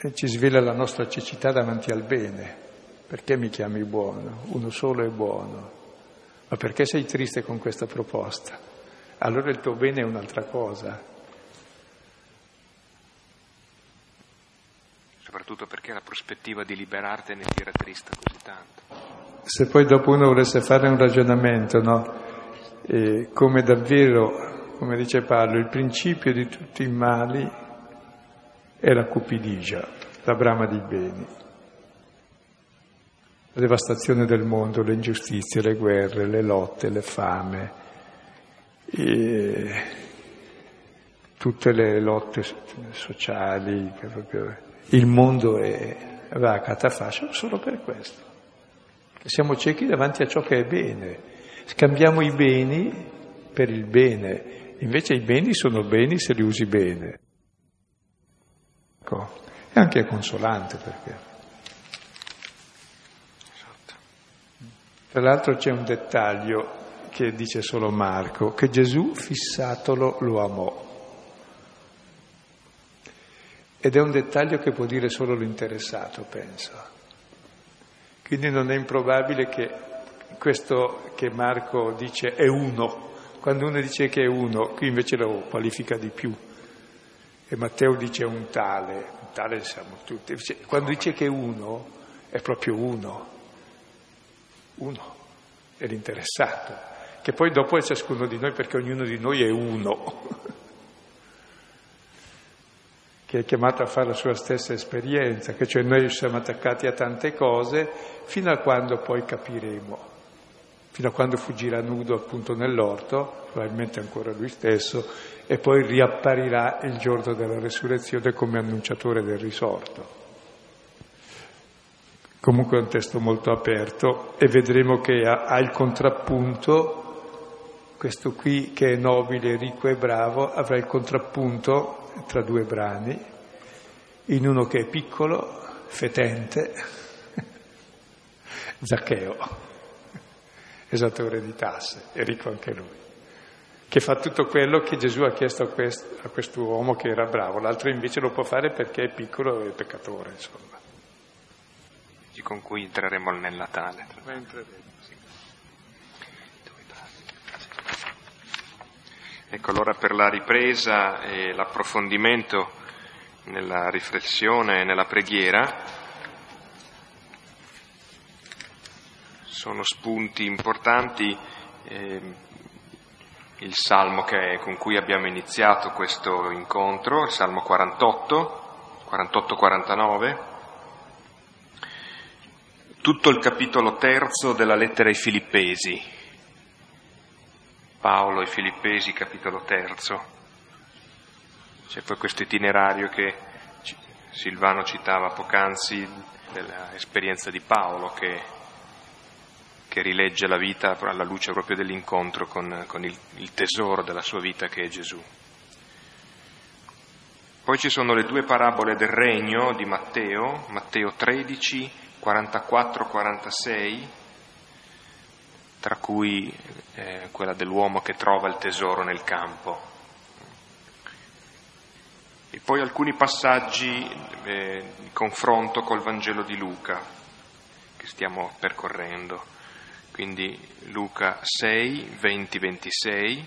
e ci svela la nostra cecità davanti al bene. Perché mi chiami buono? Uno solo è buono. Ma perché sei triste con questa proposta? Allora il tuo bene è un'altra cosa. Soprattutto perché la prospettiva di liberartene ti rattrista così tanto. Se poi dopo uno volesse fare un ragionamento, no? E come davvero, come dice Paolo, il principio di tutti i mali è la cupidigia, la brama di beni. La devastazione del mondo, le ingiustizie, le guerre, le lotte, le fame, tutte le lotte sociali, il mondo è, va a catafascio solo per questo. Siamo ciechi davanti a ciò che è bene. Scambiamo i beni per il bene, invece i beni sono beni se li usi bene. Ecco, è anche consolante perché. Tra l'altro c'è un dettaglio che dice solo Marco, che Gesù fissatolo lo amò. Ed è un dettaglio che può dire solo l'interessato, penso. Quindi non è improbabile che questo che Marco dice è uno, quando uno dice che è uno, qui invece lo qualifica di più. E Matteo dice un tale, un tale siamo tutti. Quando dice che uno, è proprio uno. Uno, è l'interessato, che poi dopo è ciascuno di noi perché ognuno di noi è uno, che è chiamato a fare la sua stessa esperienza, che cioè noi siamo attaccati a tante cose fino a quando poi capiremo fino a quando fuggirà nudo appunto nell'orto, probabilmente ancora lui stesso, e poi riapparirà il giorno della resurrezione come annunciatore del risorto. Comunque è un testo molto aperto e vedremo che ha, ha il contrappunto, questo qui che è nobile, ricco e bravo, avrà il contrappunto tra due brani, in uno che è piccolo, fetente, Zaccheo esattore di tasse, è ricco anche lui, che fa tutto quello che Gesù ha chiesto a, quest, a quest'uomo che era bravo, l'altro invece lo può fare perché è piccolo e peccatore, insomma. Con cui entreremo nel Natale. Ma entreremo. Ecco, allora per la ripresa e l'approfondimento nella riflessione e nella preghiera sono spunti importanti. Eh, il salmo che, con cui abbiamo iniziato questo incontro, il salmo 48, 48-49, tutto il capitolo terzo della lettera ai Filippesi, Paolo ai Filippesi, capitolo terzo. C'è poi questo itinerario che Silvano citava poc'anzi dell'esperienza di Paolo che che rilegge la vita alla luce proprio dell'incontro con, con il, il tesoro della sua vita che è Gesù. Poi ci sono le due parabole del regno di Matteo, Matteo 13, 44-46, tra cui eh, quella dell'uomo che trova il tesoro nel campo. E poi alcuni passaggi eh, di confronto col Vangelo di Luca che stiamo percorrendo. Quindi Luca 6, 20, 26,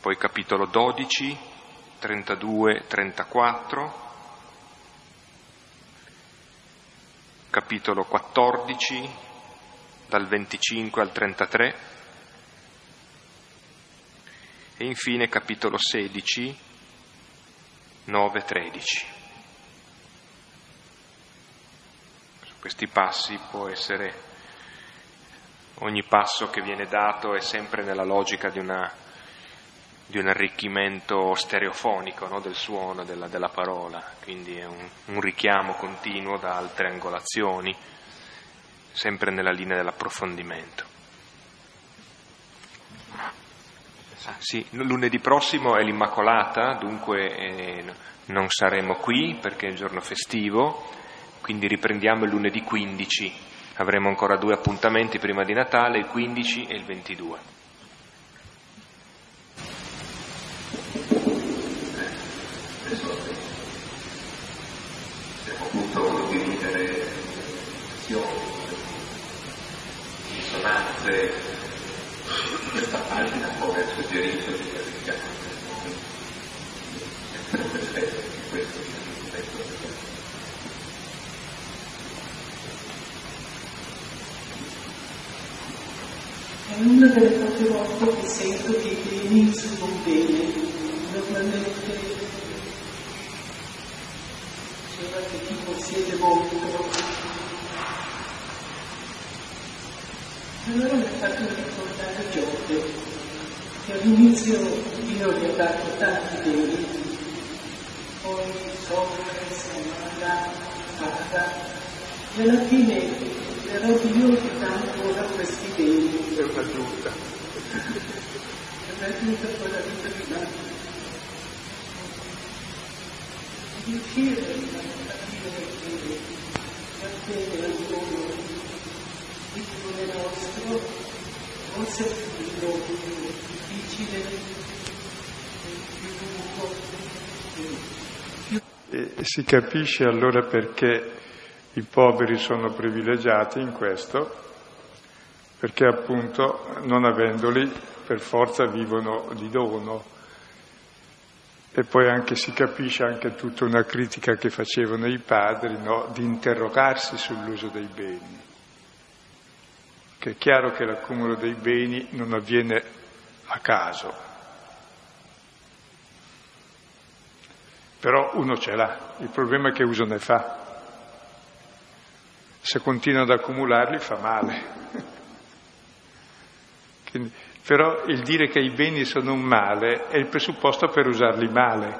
poi capitolo 12, 32, 34, capitolo 14, dal 25 al 33, e infine capitolo 16, 9, 13. Su questi passi può essere, ogni passo che viene dato è sempre nella logica di una di un arricchimento stereofonico no, del suono, della, della, parola, quindi è un, un richiamo continuo da altre angolazioni, sempre nella linea dell'approfondimento. Sì, lunedì prossimo è l'Immacolata, dunque eh, non saremo qui perché è il giorno festivo, quindi riprendiamo il lunedì 15. Avremo ancora due appuntamenti prima di Natale, il 15 e il 22. Consonanze questa pagina può aver suggerito di questo è una delle poche volte che sento che i beni sono bene. Normalmente diceva che chi possiede molto Allora mi ha fatto ricordare Giove, che all'inizio Dio gli ha dato tanti beni, poi soffre, si ammala, paga, e alla fine però Dio gli dà ancora questi beni. È una giunta. È una giunta con la vita di Mario. Riuscire a capire che la fede è un dono cuore nostro è più difficile, più lungo. E si capisce allora perché i poveri sono privilegiati in questo, perché appunto non avendoli per forza vivono di dono. E poi anche si capisce anche tutta una critica che facevano i padri, no? di interrogarsi sull'uso dei beni che è chiaro che l'accumulo dei beni non avviene a caso, però uno ce l'ha, il problema è che uso ne fa. Se continua ad accumularli fa male. Quindi, però il dire che i beni sono un male è il presupposto per usarli male.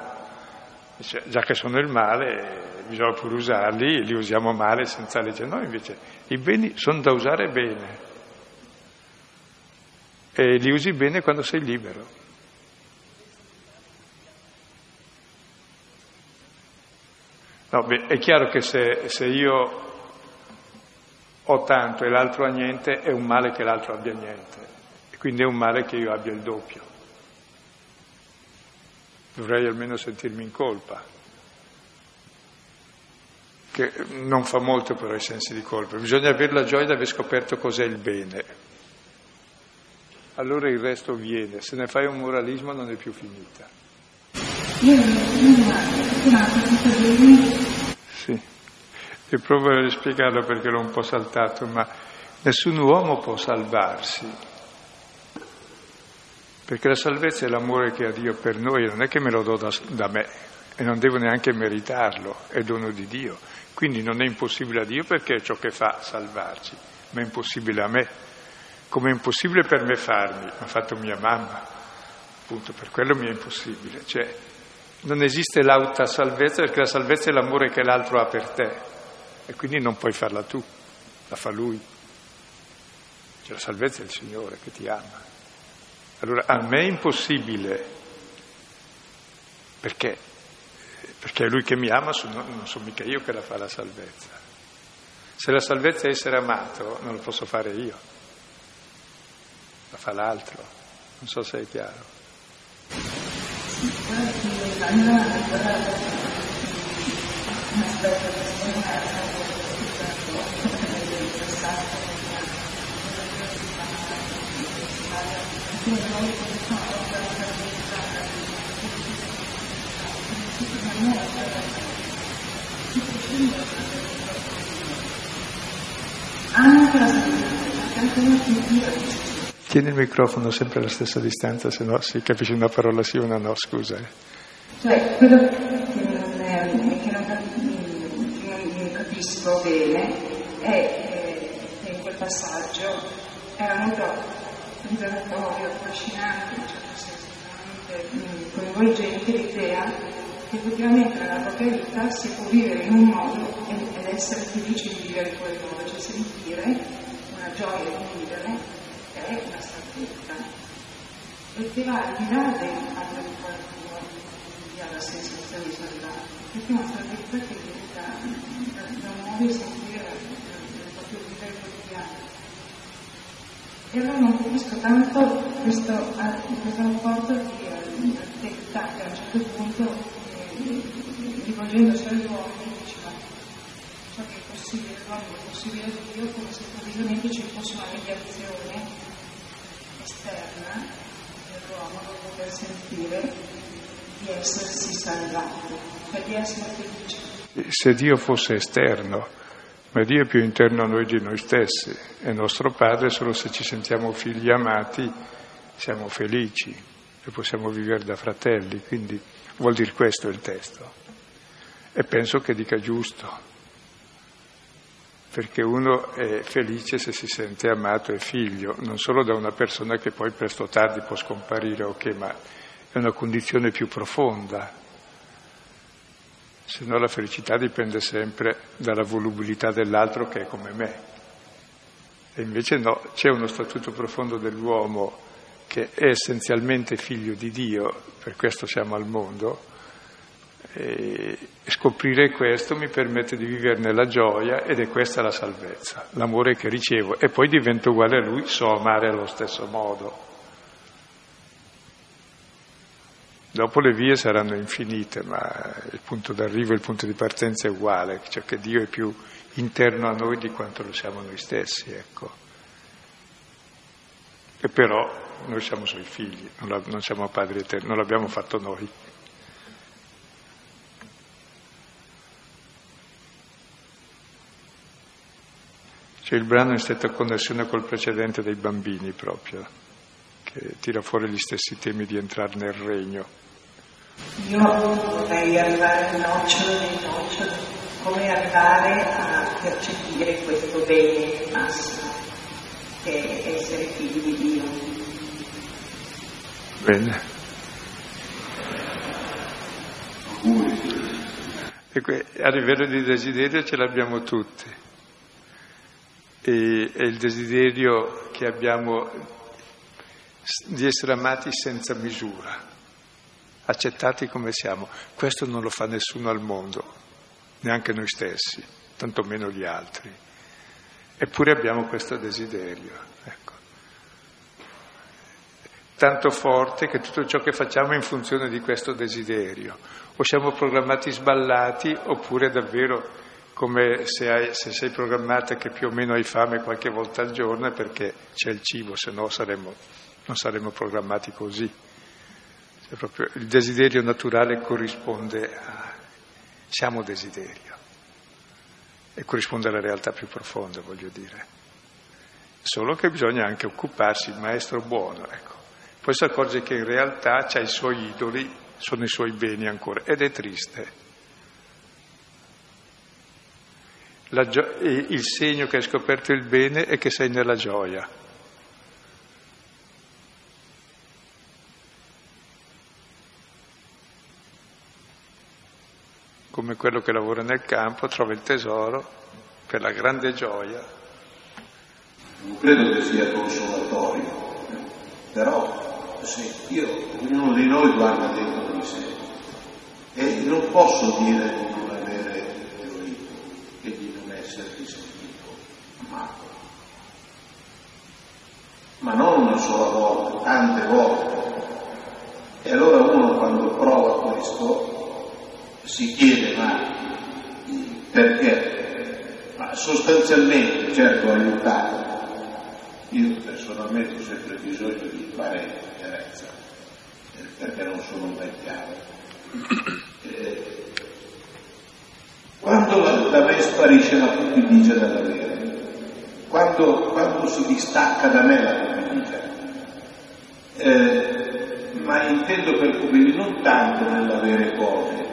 Cioè, già che sono il male, bisogna pure usarli, li usiamo male senza legge. No, invece i beni sono da usare bene e li usi bene quando sei libero. No, beh, è chiaro che se, se io ho tanto e l'altro ha niente, è un male che l'altro abbia niente, e quindi è un male che io abbia il doppio. Dovrei almeno sentirmi in colpa, che non fa molto però i sensi di colpa. Bisogna avere la gioia di aver scoperto cos'è il bene allora il resto viene, se ne fai un moralismo non è più finita. Sì, e provo a spiegarlo perché l'ho un po' saltato, ma nessun uomo può salvarsi, perché la salvezza è l'amore che ha Dio per noi, non è che me lo do da, da me e non devo neanche meritarlo, è dono di Dio. Quindi non è impossibile a Dio perché è ciò che fa salvarci, ma è impossibile a me come è impossibile per me farmi, ha fatto mia mamma, appunto per quello mi è impossibile. Cioè, non esiste l'auta salvezza perché la salvezza è l'amore che l'altro ha per te e quindi non puoi farla tu, la fa lui. Cioè, la salvezza è il Signore che ti ama. Allora a me è impossibile perché? Perché è lui che mi ama, non sono mica io che la fa la salvezza. Se la salvezza è essere amato, non lo posso fare io, la fa l'altro. Non so se è chiaro. Tieni il microfono sempre alla stessa distanza, se no si capisce una parola sì o una no, scusa. eh. Cioè, quello che non, non capisco bene è eh, che in quel passaggio era molto liberatorio, affascinante, in un certo senso, mm, coinvolgente l'idea che effettivamente nella propria vita si può vivere in un modo ed essere felici di vivere in quel modo, cioè sentire una gioia di vivere che è una salvezza e che va al di là dell'atto di qualcuno che ha la sensazione di salvare, perché è una salvezza che viene da, da, modo di sentire del proprio vivere quotidiano. E allora non capisco tanto questo, questo rapporto di attività che a un certo punto, rivolgendosi agli uomini, dice ma ciò che è possibile è possibile a Dio, come se improvvisamente ci fosse una mediazione esterna dell'uomo per poter sentire di essersi salvato, cioè di essere felice. Se Dio fosse esterno, ma Dio è più interno a noi di noi stessi, è nostro Padre, solo se ci sentiamo figli amati siamo felici e possiamo vivere da fratelli, quindi vuol dire questo il testo. E penso che dica giusto, perché uno è felice se si sente amato e figlio, non solo da una persona che poi presto o tardi può scomparire, ok, ma è una condizione più profonda. Se no la felicità dipende sempre dalla volubilità dell'altro che è come me. E invece no, c'è uno statuto profondo dell'uomo che è essenzialmente figlio di Dio, per questo siamo al mondo, e scoprire questo mi permette di viverne la gioia ed è questa la salvezza, l'amore che ricevo e poi divento uguale a lui, so amare allo stesso modo. Dopo le vie saranno infinite, ma il punto d'arrivo e il punto di partenza è uguale, cioè che Dio è più interno a noi di quanto lo siamo noi stessi, ecco. E però noi siamo suoi figli, non siamo padri eterni, non l'abbiamo fatto noi. C'è il brano in stretta connessione col precedente dei bambini proprio, che tira fuori gli stessi temi di entrare nel regno. Io vorrei arrivare al nocciolo dei noccioli, come arrivare a percepire questo bene massimo, che è essere figli di Dio. Bene. E que- a livello di desiderio ce l'abbiamo tutti. E, è il desiderio che abbiamo di essere amati senza misura, accettati come siamo. Questo non lo fa nessuno al mondo, neanche noi stessi, tantomeno gli altri. Eppure abbiamo questo desiderio. Ecco. Tanto forte che tutto ciò che facciamo è in funzione di questo desiderio. O siamo programmati sballati oppure davvero come se, hai- se sei programmata che più o meno hai fame qualche volta al giorno è perché c'è il cibo, se no saremmo, non saremmo programmati così. Cioè il desiderio naturale corrisponde a... siamo desiderio e corrisponde alla realtà più profonda, voglio dire. Solo che bisogna anche occuparsi, il maestro buono, ecco. Poi si accorge che in realtà c'ha i suoi idoli, sono i suoi beni ancora, ed è triste. La gio- il segno che hai scoperto il bene è che sei nella gioia. Come quello che lavora nel campo trova il tesoro per la grande gioia. Non credo che sia consolatorio, però se io, ognuno di noi guarda dentro di sé e non posso dire fatto. Ma non una sola volta, tante volte. E allora uno quando prova questo si chiede ma perché? Ma sostanzialmente certo aiutato. Io personalmente ho sempre bisogno di fare chiarezza, eh, perché non sono un vecchiavo. Eh, quando la, da me sparisce la fuligia della vera, quando, quando si distacca da me la cupidigia, eh, ma intendo per cupidigia non tanto nell'avere cose,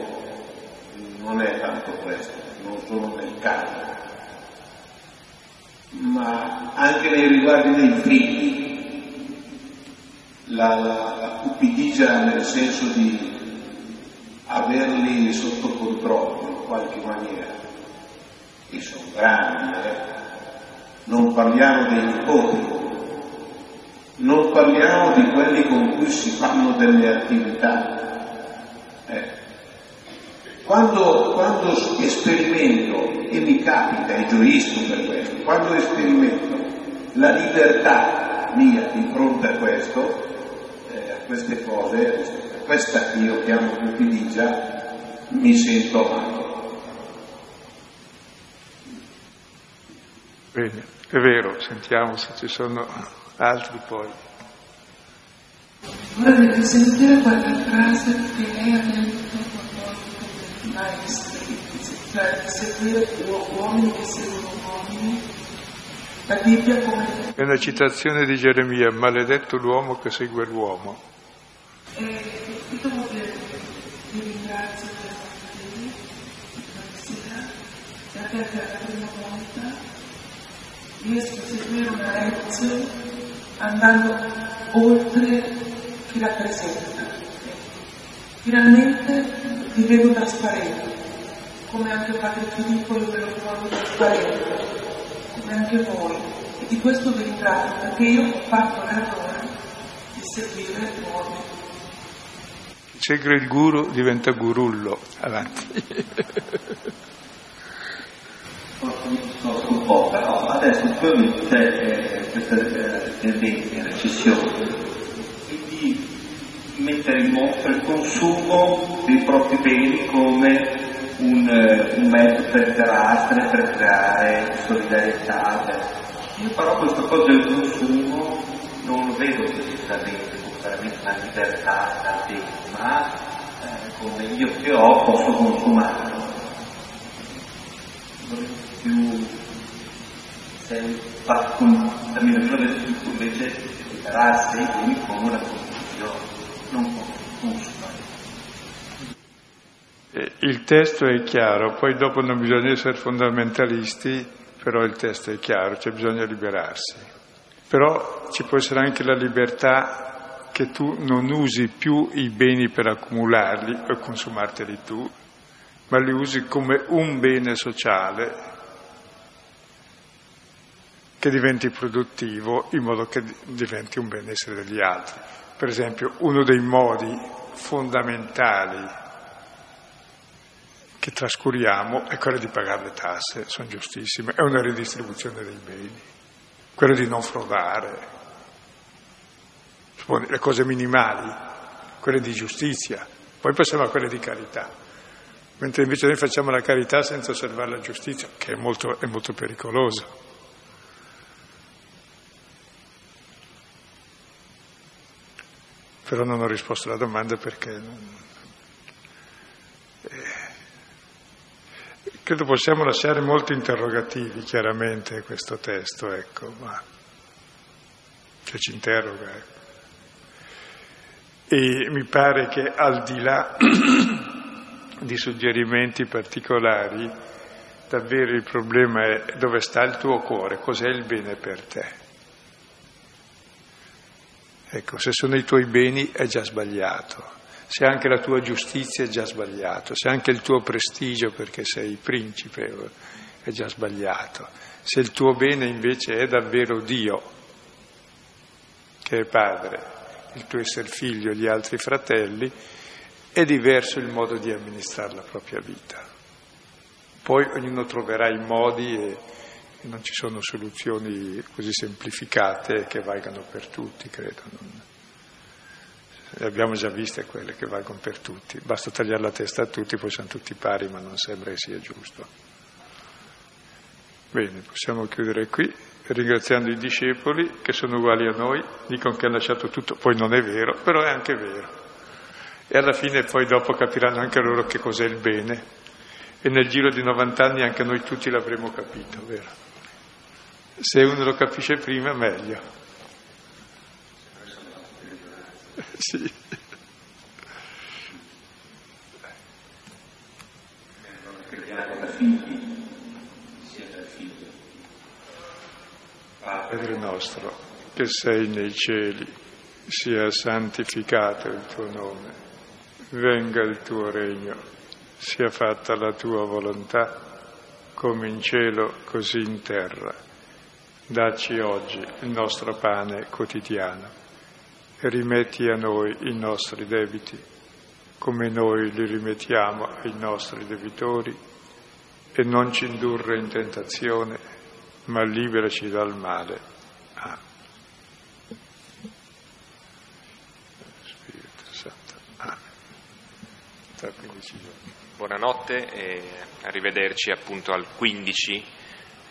non è tanto questo, non sono nel caso, ma anche nei riguardi dei figli, la, la, la cupidigia nel senso di averli sotto controllo in qualche maniera, che sono grandi, eh? Non parliamo dei nipoti, non parliamo di quelli con cui si fanno delle attività. Eh. Quando, quando sperimento, e mi capita, e gioisco per questo, quando sperimento la libertà mia di fronte a questo, eh, a queste cose, questa che io chiamo cupidigia, mi sento amato. Bene, è vero, sentiamo se ci sono altri poi. Vorrei sentire qualche frase che lei ha detto a proposito dei maestri, cioè seguire uomini che seguono uomini. La Bibbia come... È una citazione di Geremia, maledetto l'uomo che segue l'uomo. E dopo che vi ringrazio per questa sera, perché per la prima volta a seguire una lezione andando oltre chi la presenta. Finalmente vi vedo trasparente, come anche Padre Filippo io ve lo trovo trasparente, come anche voi. E di questo vi ringrazio perché io ho fatto l'errore di seguire l'uomo segue il guru diventa gurullo. Avanti. Conosco un po', però adesso c'è questa tendenza, recessione, quindi mettere in mostra il consumo dei propri beni come un, un mezzo per interastre, per creare solidarietà. Io però questa cosa del consumo non lo vedo precisamente veramente una libertà da te, ma eh, come io che ho posso consumare. Più la mia ragione invece liberarsi dei beni come una costruzione, non come consumare. Il testo è chiaro, poi dopo non bisogna essere fondamentalisti, però il testo è chiaro, c'è bisogno liberarsi. Però ci può essere anche la libertà che tu non usi più i beni per accumularli o consumarteli tu, ma li usi come un bene sociale che diventi produttivo in modo che diventi un benessere degli altri. Per esempio, uno dei modi fondamentali che trascuriamo è quello di pagare le tasse, sono giustissime, è una ridistribuzione dei beni, quello di non frodare, le cose minimali, quelle di giustizia, poi passiamo a quelle di carità. Mentre invece noi facciamo la carità senza osservare la giustizia, che è molto, è molto pericoloso. Però non ho risposto alla domanda perché non... eh, credo possiamo lasciare molti interrogativi chiaramente questo testo, ecco, ma che ci interroga. Ecco. E mi pare che al di là di suggerimenti particolari, davvero il problema è dove sta il tuo cuore, cos'è il bene per te. Ecco, se sono i tuoi beni è già sbagliato, se anche la tua giustizia è già sbagliato, se anche il tuo prestigio perché sei principe è già sbagliato, se il tuo bene invece è davvero Dio, che è Padre, il tuo essere figlio, gli altri fratelli, è diverso il modo di amministrare la propria vita. Poi ognuno troverà i modi e non ci sono soluzioni così semplificate che valgano per tutti, credo. le abbiamo già viste quelle che valgono per tutti, basta tagliare la testa a tutti, poi sono tutti pari, ma non sembra che sia giusto. Bene, possiamo chiudere qui, ringraziando i discepoli che sono uguali a noi, dicono che hanno lasciato tutto, poi non è vero, però è anche vero. E alla fine poi dopo capiranno anche loro che cos'è il bene. E nel giro di 90 anni anche noi tutti l'avremo capito, vero? Se uno lo capisce prima, meglio. Sì. Padre nostro, che sei nei cieli, sia santificato il tuo nome, venga il tuo regno, sia fatta la tua volontà, come in cielo, così in terra. Dacci oggi il nostro pane quotidiano e rimetti a noi i nostri debiti, come noi li rimettiamo ai nostri debitori, e non ci indurre in tentazione, ma liberaci dal male. Amen. Spirito Santo. Amen. Tra 15 giorni. Buonanotte e arrivederci appunto al 15,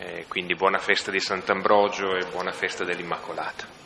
eh, quindi buona festa di Sant'Ambrogio e buona festa dell'Immacolata.